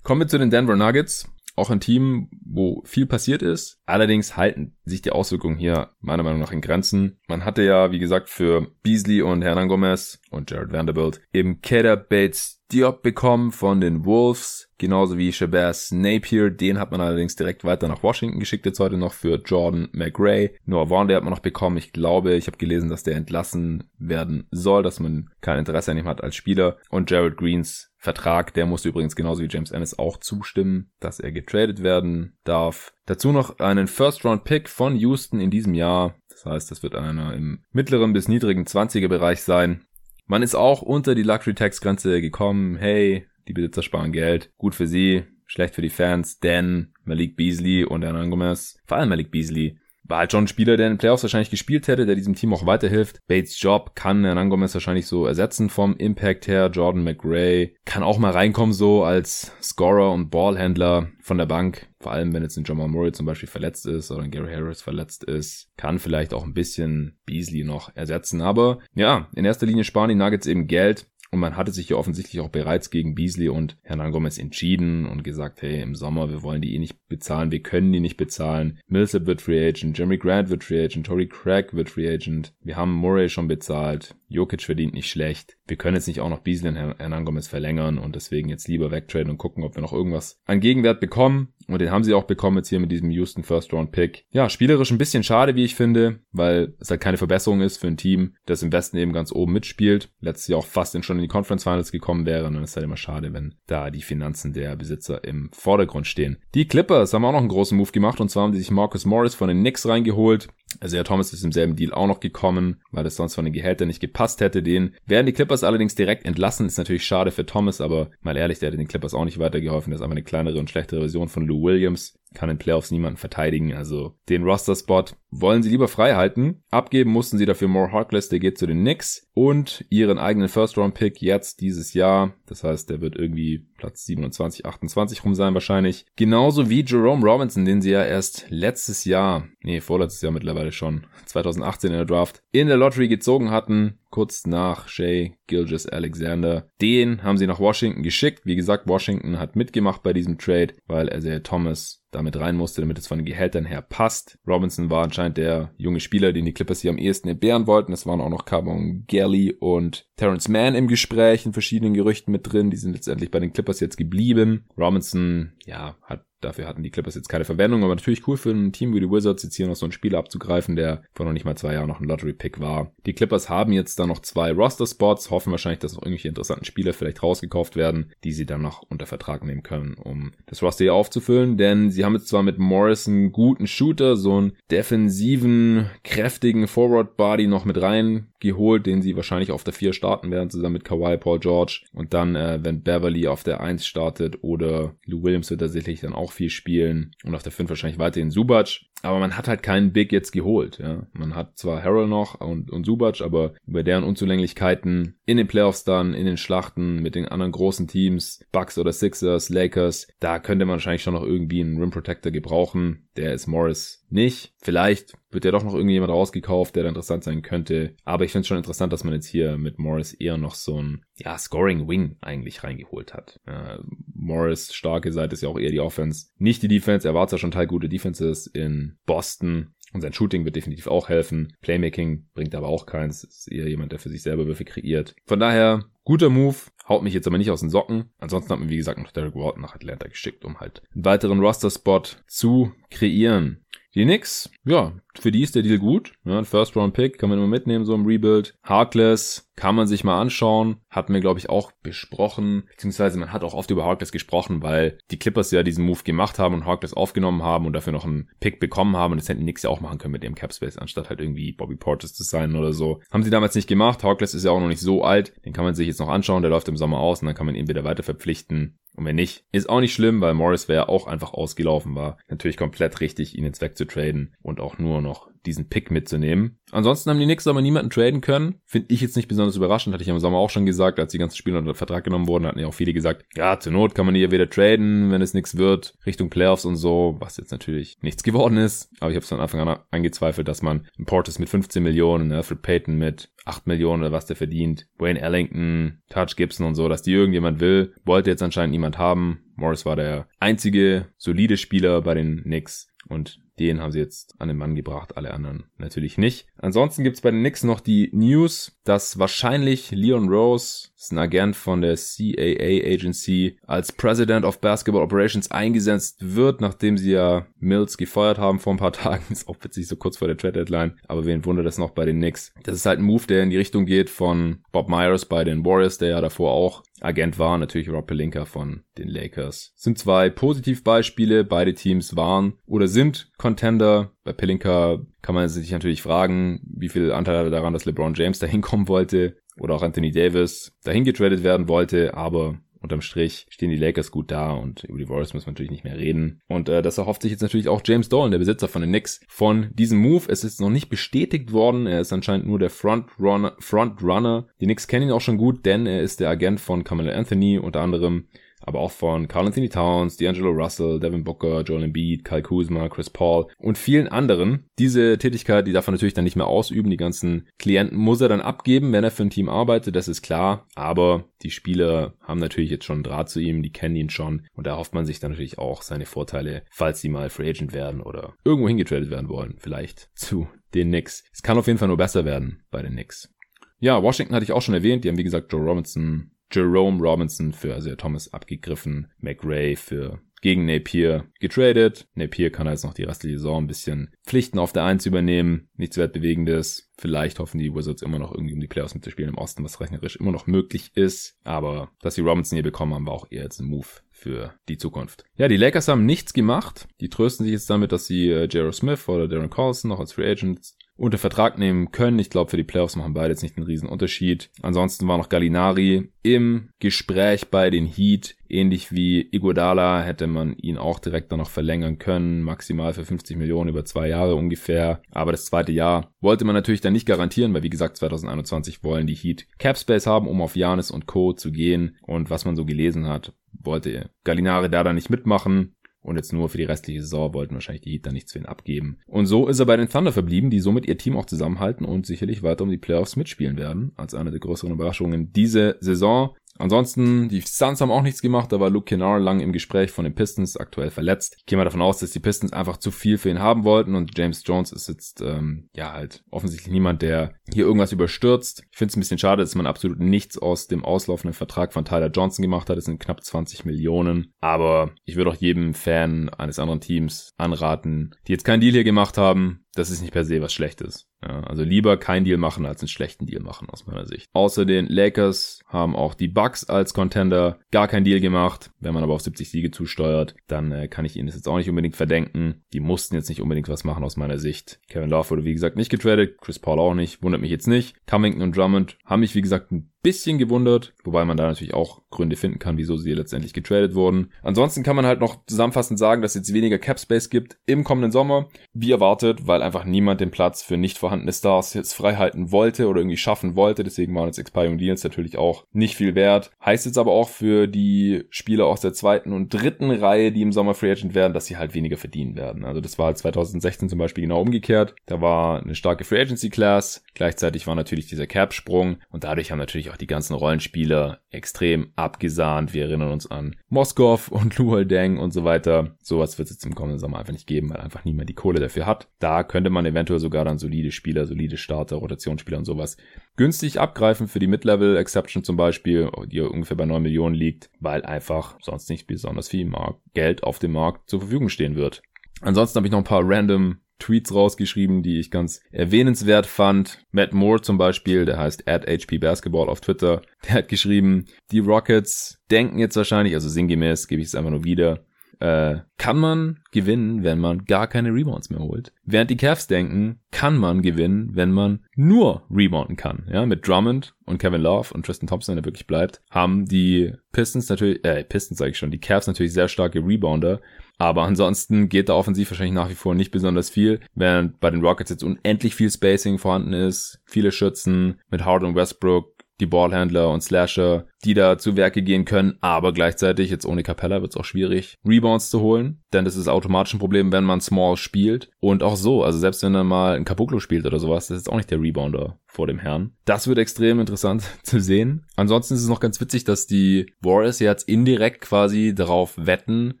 A: Kommen wir zu den Denver Nuggets. Auch ein Team, wo viel passiert ist. Allerdings halten sich die Auswirkungen hier meiner Meinung nach in Grenzen. Man hatte ja, wie gesagt, für Beasley und Hernan Gomez und Jared Vanderbilt eben Keda Bates Diop bekommen von den Wolves, genauso wie Shabazz Napier. Den hat man allerdings direkt weiter nach Washington geschickt, jetzt heute noch für Jordan McRae. Noah der hat man noch bekommen. Ich glaube, ich habe gelesen, dass der entlassen werden soll, dass man kein Interesse an ihm hat als Spieler. Und Jared Greens Vertrag, der musste übrigens genauso wie James Ennis auch zustimmen, dass er getradet werden darf. Dazu noch einen First-Round-Pick von Houston in diesem Jahr. Das heißt, das wird einer im mittleren bis niedrigen 20er Bereich sein. Man ist auch unter die Luxury Tax Grenze gekommen. Hey, die Besitzer sparen Geld. Gut für sie, schlecht für die Fans, denn Malik Beasley und Hernan Gomez, vor allem Malik Beasley, war halt schon ein Spieler, der in den Playoffs wahrscheinlich gespielt hätte, der diesem Team auch weiterhilft. Bates Job kann Hernan Gomez wahrscheinlich so ersetzen vom Impact her. Jordan McRae kann auch mal reinkommen so als Scorer und Ballhändler von der Bank. Vor allem, wenn jetzt ein Jamal Murray zum Beispiel verletzt ist oder ein Gary Harris verletzt ist. Kann vielleicht auch ein bisschen Beasley noch ersetzen. Aber ja, in erster Linie sparen die Nuggets eben Geld. Und man hatte sich ja offensichtlich auch bereits gegen Beasley und Hernan Gomez entschieden und gesagt, hey, im Sommer, wir wollen die eh nicht bezahlen, wir können die nicht bezahlen. Millsap wird Free Agent, Jeremy Grant wird Free Agent, Tory Craig wird Free Agent. Wir haben Murray schon bezahlt. Jokic verdient nicht schlecht. Wir können jetzt nicht auch noch Beasley und Hernan Gomez verlängern und deswegen jetzt lieber wegtraden und gucken, ob wir noch irgendwas an Gegenwert bekommen. Und den haben sie auch bekommen jetzt hier mit diesem Houston First Round Pick. Ja, spielerisch ein bisschen schade, wie ich finde, weil es halt keine Verbesserung ist für ein Team, das im Westen eben ganz oben mitspielt. Letztes Jahr auch fast schon in die Conference Finals gekommen wäre. Und dann ist halt immer schade, wenn da die Finanzen der Besitzer im Vordergrund stehen. Die Clippers haben auch noch einen großen Move gemacht und zwar haben sie sich Marcus Morris von den Knicks reingeholt. Also ja, Thomas ist im selben Deal auch noch gekommen, weil es sonst von den Gehältern nicht gepasst hätte. Den werden die Clippers allerdings direkt entlassen. Ist natürlich schade für Thomas, aber mal ehrlich, der hätte den Clippers auch nicht weitergeholfen. Das ist einfach eine kleinere und schlechtere Version von Lou Williams kann in Playoffs niemanden verteidigen. Also den Roster-Spot wollen sie lieber frei halten. Abgeben mussten sie dafür More Harkless, der geht zu den Knicks und ihren eigenen First-Round-Pick jetzt dieses Jahr. Das heißt, der wird irgendwie Platz 27, 28 rum sein wahrscheinlich. Genauso wie Jerome Robinson, den sie ja erst letztes Jahr, nee, vorletztes Jahr mittlerweile schon, 2018 in der Draft, in der Lottery gezogen hatten kurz nach Shay Gilgis Alexander. Den haben sie nach Washington geschickt. Wie gesagt, Washington hat mitgemacht bei diesem Trade, weil Isaiah Thomas damit rein musste, damit es von den Gehältern her passt. Robinson war anscheinend der junge Spieler, den die Clippers hier am ehesten entbehren wollten. Es waren auch noch Carbon Galley und Terrence Mann im Gespräch in verschiedenen Gerüchten mit drin. Die sind letztendlich bei den Clippers jetzt geblieben. Robinson, ja, hat Dafür hatten die Clippers jetzt keine Verwendung, aber natürlich cool für ein Team wie die Wizards jetzt hier noch so einen Spieler abzugreifen, der vor noch nicht mal zwei Jahren noch ein Lottery-Pick war. Die Clippers haben jetzt da noch zwei Roster-Spots, hoffen wahrscheinlich, dass noch irgendwelche interessanten Spieler vielleicht rausgekauft werden, die sie dann noch unter Vertrag nehmen können, um das Roster hier aufzufüllen, denn sie haben jetzt zwar mit Morris einen guten Shooter, so einen defensiven, kräftigen Forward-Body noch mit rein geholt, den sie wahrscheinlich auf der 4 starten werden, zusammen mit Kawhi, Paul George und dann, äh, wenn Beverly auf der 1 startet oder Lou Williams wird tatsächlich dann auch viel spielen und auf der 5 wahrscheinlich weiterhin Subac. Aber man hat halt keinen Big jetzt geholt. Ja. Man hat zwar Harrell noch und, und Subac, aber über deren Unzulänglichkeiten in den Playoffs dann, in den Schlachten mit den anderen großen Teams, Bucks oder Sixers, Lakers, da könnte man wahrscheinlich schon noch irgendwie einen Rim Protector gebrauchen. Der ist Morris nicht. Vielleicht wird ja doch noch irgendjemand rausgekauft, der da interessant sein könnte. Aber ich finde es schon interessant, dass man jetzt hier mit Morris eher noch so ein, ja, Scoring Wing eigentlich reingeholt hat. Ja, Morris starke Seite ist ja auch eher die Offense, nicht die Defense. Er war zwar schon Teil gute Defenses in Boston, und sein Shooting wird definitiv auch helfen. Playmaking bringt aber auch keins. Ist eher jemand, der für sich selber Würfe kreiert. Von daher, guter Move. Haut mich jetzt aber nicht aus den Socken. Ansonsten hat man, wie gesagt, noch Derek Walton nach Atlanta geschickt, um halt einen weiteren Roster-Spot zu kreieren. Die Knicks, ja, für die ist der Deal gut. Ja, ein First-Round-Pick kann man immer mitnehmen, so im Rebuild. Harkless kann man sich mal anschauen. Hatten wir, glaube ich, auch besprochen. Beziehungsweise man hat auch oft über Harkless gesprochen, weil die Clippers ja diesen Move gemacht haben und Harkless aufgenommen haben und dafür noch einen Pick bekommen haben. Und das hätten die Knicks ja auch machen können mit dem Capspace, anstatt halt irgendwie Bobby Portis zu sein oder so. Haben sie damals nicht gemacht. Harkless ist ja auch noch nicht so alt. Den kann man sich jetzt noch anschauen. Der läuft im Sommer aus und dann kann man ihn wieder weiter verpflichten. Und wenn nicht, ist auch nicht schlimm, weil Morris wäre auch einfach ausgelaufen war. Natürlich komplett richtig, ihn jetzt wegzutraden und auch nur noch diesen Pick mitzunehmen. Ansonsten haben die Knicks aber niemanden traden können. Finde ich jetzt nicht besonders überraschend, hatte ich im Sommer auch schon gesagt, als die ganzen Spieler unter Vertrag genommen wurden, hatten ja auch viele gesagt, ja, zur Not kann man hier wieder traden, wenn es nichts wird, Richtung Playoffs und so, was jetzt natürlich nichts geworden ist. Aber ich habe es von Anfang an angezweifelt, dass man Portis mit 15 Millionen, Alfred Payton mit 8 Millionen oder was der verdient, Wayne Ellington, Touch Gibson und so, dass die irgendjemand will, wollte jetzt anscheinend niemand haben. Morris war der einzige solide Spieler bei den Knicks und den haben sie jetzt an den Mann gebracht, alle anderen natürlich nicht. Ansonsten gibt's bei den Knicks noch die News, dass wahrscheinlich Leon Rose, ist ein Agent von der CAA Agency, als President of Basketball Operations eingesetzt wird, nachdem sie ja Mills gefeuert haben vor ein paar Tagen. Ist auch witzig, so kurz vor der Trade Deadline. Aber wen wundert das noch bei den Knicks? Das ist halt ein Move, der in die Richtung geht von Bob Myers bei den Warriors, der ja davor auch Agent war, natürlich Rob Pelinka von den Lakers. sind zwei Positivbeispiele. Beide Teams waren oder sind Contender. Bei Pelinka kann man sich natürlich fragen, wie viel Anteil hat er daran, dass LeBron James dahin kommen wollte oder auch Anthony Davis dahin getradet werden wollte, aber unterm Strich stehen die Lakers gut da und über die Warriors müssen wir natürlich nicht mehr reden. Und äh, das erhofft sich jetzt natürlich auch James Dolan, der Besitzer von den Knicks, von diesem Move. Es ist noch nicht bestätigt worden. Er ist anscheinend nur der Frontrunner. Frontrunner. Die Knicks kennen ihn auch schon gut, denn er ist der Agent von Carmelo Anthony unter anderem aber auch von Carl Anthony Towns, D'Angelo Russell, Devin Booker, Joel Embiid, Kyle Kuzma, Chris Paul und vielen anderen. Diese Tätigkeit, die darf er natürlich dann nicht mehr ausüben. Die ganzen Klienten muss er dann abgeben, wenn er für ein Team arbeitet, das ist klar. Aber die Spieler haben natürlich jetzt schon einen Draht zu ihm, die kennen ihn schon und da hofft man sich dann natürlich auch seine Vorteile, falls sie mal Free Agent werden oder irgendwo hingetradet werden wollen, vielleicht zu den Knicks. Es kann auf jeden Fall nur besser werden bei den Knicks. Ja, Washington hatte ich auch schon erwähnt. Die haben, wie gesagt, Joe Robinson Jerome Robinson für Isaiah Thomas abgegriffen, McRae für gegen Napier getradet. Napier kann jetzt noch die restliche Saison ein bisschen Pflichten auf der Eins übernehmen. Nichts Wertbewegendes. Vielleicht hoffen die Wizards immer noch irgendwie um die Playoffs mitzuspielen im Osten, was rechnerisch immer noch möglich ist. Aber dass sie Robinson hier bekommen haben, war auch eher jetzt ein Move für die Zukunft. Ja, die Lakers haben nichts gemacht. Die trösten sich jetzt damit, dass sie äh, J.R. Smith oder Darren Carlson noch als Free Agents unter Vertrag nehmen können. Ich glaube, für die Playoffs machen beide jetzt nicht einen riesen Unterschied. Ansonsten war noch Gallinari im Gespräch bei den Heat. Ähnlich wie Iguodala hätte man ihn auch direkt dann noch verlängern können. Maximal für 50 Millionen über zwei Jahre ungefähr. Aber das zweite Jahr wollte man natürlich dann nicht garantieren, weil wie gesagt 2021 wollen die Heat Capspace haben, um auf Janis und Co. zu gehen. Und was man so gelesen hat, wollte Gallinari da dann nicht mitmachen. Und jetzt nur für die restliche Saison wollten wahrscheinlich die Heat dann nichts für ihn abgeben. Und so ist er bei den Thunder verblieben, die somit ihr Team auch zusammenhalten und sicherlich weiter um die Playoffs mitspielen werden. Als eine der größeren Überraschungen diese Saison. Ansonsten, die Suns haben auch nichts gemacht, da war Luke Kennard lang im Gespräch von den Pistons, aktuell verletzt. Ich gehe mal davon aus, dass die Pistons einfach zu viel für ihn haben wollten und James Jones ist jetzt, ähm, ja, halt offensichtlich niemand, der hier irgendwas überstürzt. Ich finde es ein bisschen schade, dass man absolut nichts aus dem auslaufenden Vertrag von Tyler Johnson gemacht hat. Das sind knapp 20 Millionen. Aber ich würde auch jedem Fan eines anderen Teams anraten, die jetzt keinen Deal hier gemacht haben, das ist nicht per se was Schlechtes. Ja, also lieber keinen Deal machen als einen schlechten Deal machen aus meiner Sicht. Außer den Lakers haben auch die Bucks als Contender gar keinen Deal gemacht. Wenn man aber auf 70 Siege zusteuert, dann äh, kann ich ihnen das jetzt auch nicht unbedingt verdenken. Die mussten jetzt nicht unbedingt was machen aus meiner Sicht. Kevin Love wurde wie gesagt nicht getradet, Chris Paul auch nicht, wundert mich jetzt nicht. Covington und Drummond haben mich wie gesagt ein bisschen gewundert, wobei man da natürlich auch Gründe finden kann, wieso sie letztendlich getradet wurden. Ansonsten kann man halt noch zusammenfassend sagen, dass es jetzt weniger Cap Space gibt im kommenden Sommer, wie erwartet, weil einfach niemand den Platz für nicht vorhandene Stars jetzt freihalten wollte oder irgendwie schaffen wollte. Deswegen waren jetzt Expiring Deals natürlich auch nicht viel wert. Heißt jetzt aber auch für die Spieler aus der zweiten und dritten Reihe, die im Sommer Free Agent werden, dass sie halt weniger verdienen werden. Also das war 2016 zum Beispiel genau umgekehrt. Da war eine starke Free Agency Class. Gleichzeitig war natürlich dieser Cap-Sprung und dadurch haben natürlich auch die ganzen Rollenspieler extrem abgesahnt. Wir erinnern uns an Moskov und Luol Deng und so weiter. Sowas wird es jetzt im kommenden Sommer einfach nicht geben, weil einfach niemand die Kohle dafür hat. Da könnte man eventuell sogar dann solide Spieler, solide Starter, Rotationsspieler und sowas günstig abgreifen für die Mid-Level Exception zum Beispiel, die ungefähr bei 9 Millionen liegt, weil einfach sonst nicht besonders viel Geld auf dem Markt zur Verfügung stehen wird. Ansonsten habe ich noch ein paar random Tweets rausgeschrieben, die ich ganz erwähnenswert fand. Matt Moore zum Beispiel, der heißt at HP Basketball auf Twitter, der hat geschrieben, die Rockets denken jetzt wahrscheinlich, also sinngemäß gebe ich es einfach nur wieder, äh, kann man gewinnen, wenn man gar keine Rebounds mehr holt. Während die Cavs denken, kann man gewinnen, wenn man nur rebounden kann. Ja, mit Drummond und Kevin Love und Tristan Thompson, der wirklich bleibt, haben die Pistons natürlich, äh, Pistons sage ich schon, die Cavs natürlich sehr starke Rebounder. Aber ansonsten geht da offensiv wahrscheinlich nach wie vor nicht besonders viel, während bei den Rockets jetzt unendlich viel Spacing vorhanden ist, viele Schützen mit Howard und Westbrook, die Ballhändler und Slasher, die da zu Werke gehen können, aber gleichzeitig, jetzt ohne Capella wird es auch schwierig, Rebounds zu holen, denn das ist automatisch ein Problem, wenn man Small spielt. Und auch so, also selbst wenn er mal ein Caboclo spielt oder sowas, das ist auch nicht der Rebounder vor dem Herrn. Das wird extrem interessant zu sehen. Ansonsten ist es noch ganz witzig, dass die Warriors jetzt indirekt quasi darauf wetten,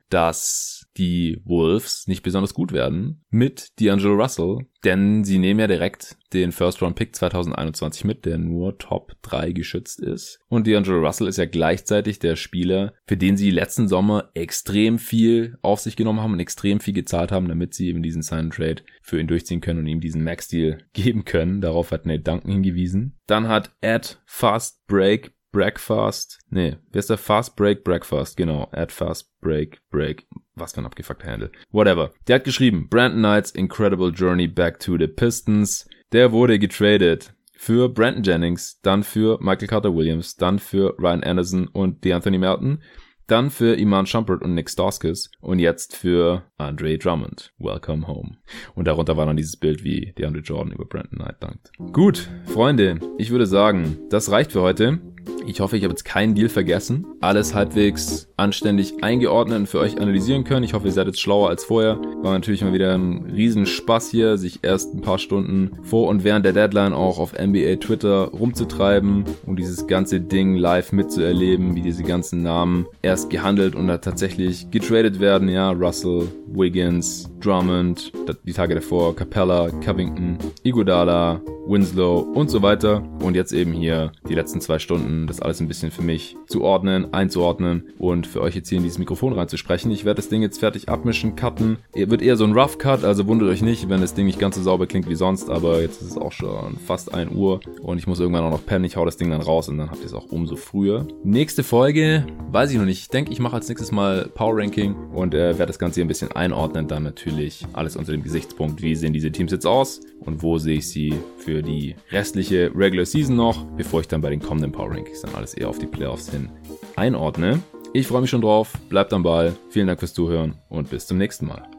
A: dass die Wolves nicht besonders gut werden mit D'Angelo Russell, denn sie nehmen ja direkt den First Round Pick 2021 mit, der nur Top 3 geschützt ist. Und D'Angelo Russell ist ja gleichzeitig der Spieler, für den sie letzten Sommer extrem viel auf sich genommen haben und extrem viel gezahlt haben, damit sie eben diesen Sign Trade für ihn durchziehen können und ihm diesen Max Deal geben können. Darauf hat Nate Duncan hingewiesen. Dann hat Ed Fast Break Breakfast, nee, wer ist der Fast Break Breakfast? Genau, Ed Fast Break Break was für ein abgefuckter Handle. Whatever. Der hat geschrieben, Brandon Knight's Incredible Journey Back to the Pistons. Der wurde getradet für Brandon Jennings, dann für Michael Carter Williams, dann für Ryan Anderson und DeAnthony Melton, dann für Iman Shumpert und Nick Stauskas und jetzt für Andre Drummond. Welcome home. Und darunter war dann dieses Bild, wie DeAndre Jordan über Brandon Knight dankt. Gut, Freunde, ich würde sagen, das reicht für heute. Ich hoffe, ich habe jetzt keinen Deal vergessen. Alles halbwegs anständig eingeordnet und für euch analysieren können. Ich hoffe, ihr seid jetzt schlauer als vorher. War natürlich mal wieder ein Riesenspaß hier, sich erst ein paar Stunden vor und während der Deadline auch auf NBA Twitter rumzutreiben und dieses ganze Ding live mitzuerleben, wie diese ganzen Namen erst gehandelt und da tatsächlich getradet werden. Ja, Russell, Wiggins, Drummond, die Tage davor Capella, Covington, Iguodala, Winslow und so weiter. Und jetzt eben hier die letzten zwei Stunden, das alles ein bisschen für mich zu ordnen, einzuordnen und für euch jetzt hier in dieses Mikrofon reinzusprechen. Ich werde das Ding jetzt fertig abmischen, cutten. Wird eher so ein Rough Cut, also wundert euch nicht, wenn das Ding nicht ganz so sauber klingt wie sonst, aber jetzt ist es auch schon fast 1 Uhr und ich muss irgendwann auch noch pennen. Ich hau das Ding dann raus und dann habt ihr es auch umso früher. Nächste Folge, weiß ich noch nicht. Ich denke, ich mache als nächstes mal Power Ranking und äh, werde das Ganze hier ein bisschen einordnen. Dann natürlich alles unter dem Gesichtspunkt, wie sehen diese Teams jetzt aus und wo sehe ich sie für die restliche Regular Season noch, bevor ich dann bei den kommenden Power Rankings dann alles eher auf die Playoffs hin einordne. Ich freue mich schon drauf, bleibt am Ball, vielen Dank fürs Zuhören und bis zum nächsten Mal.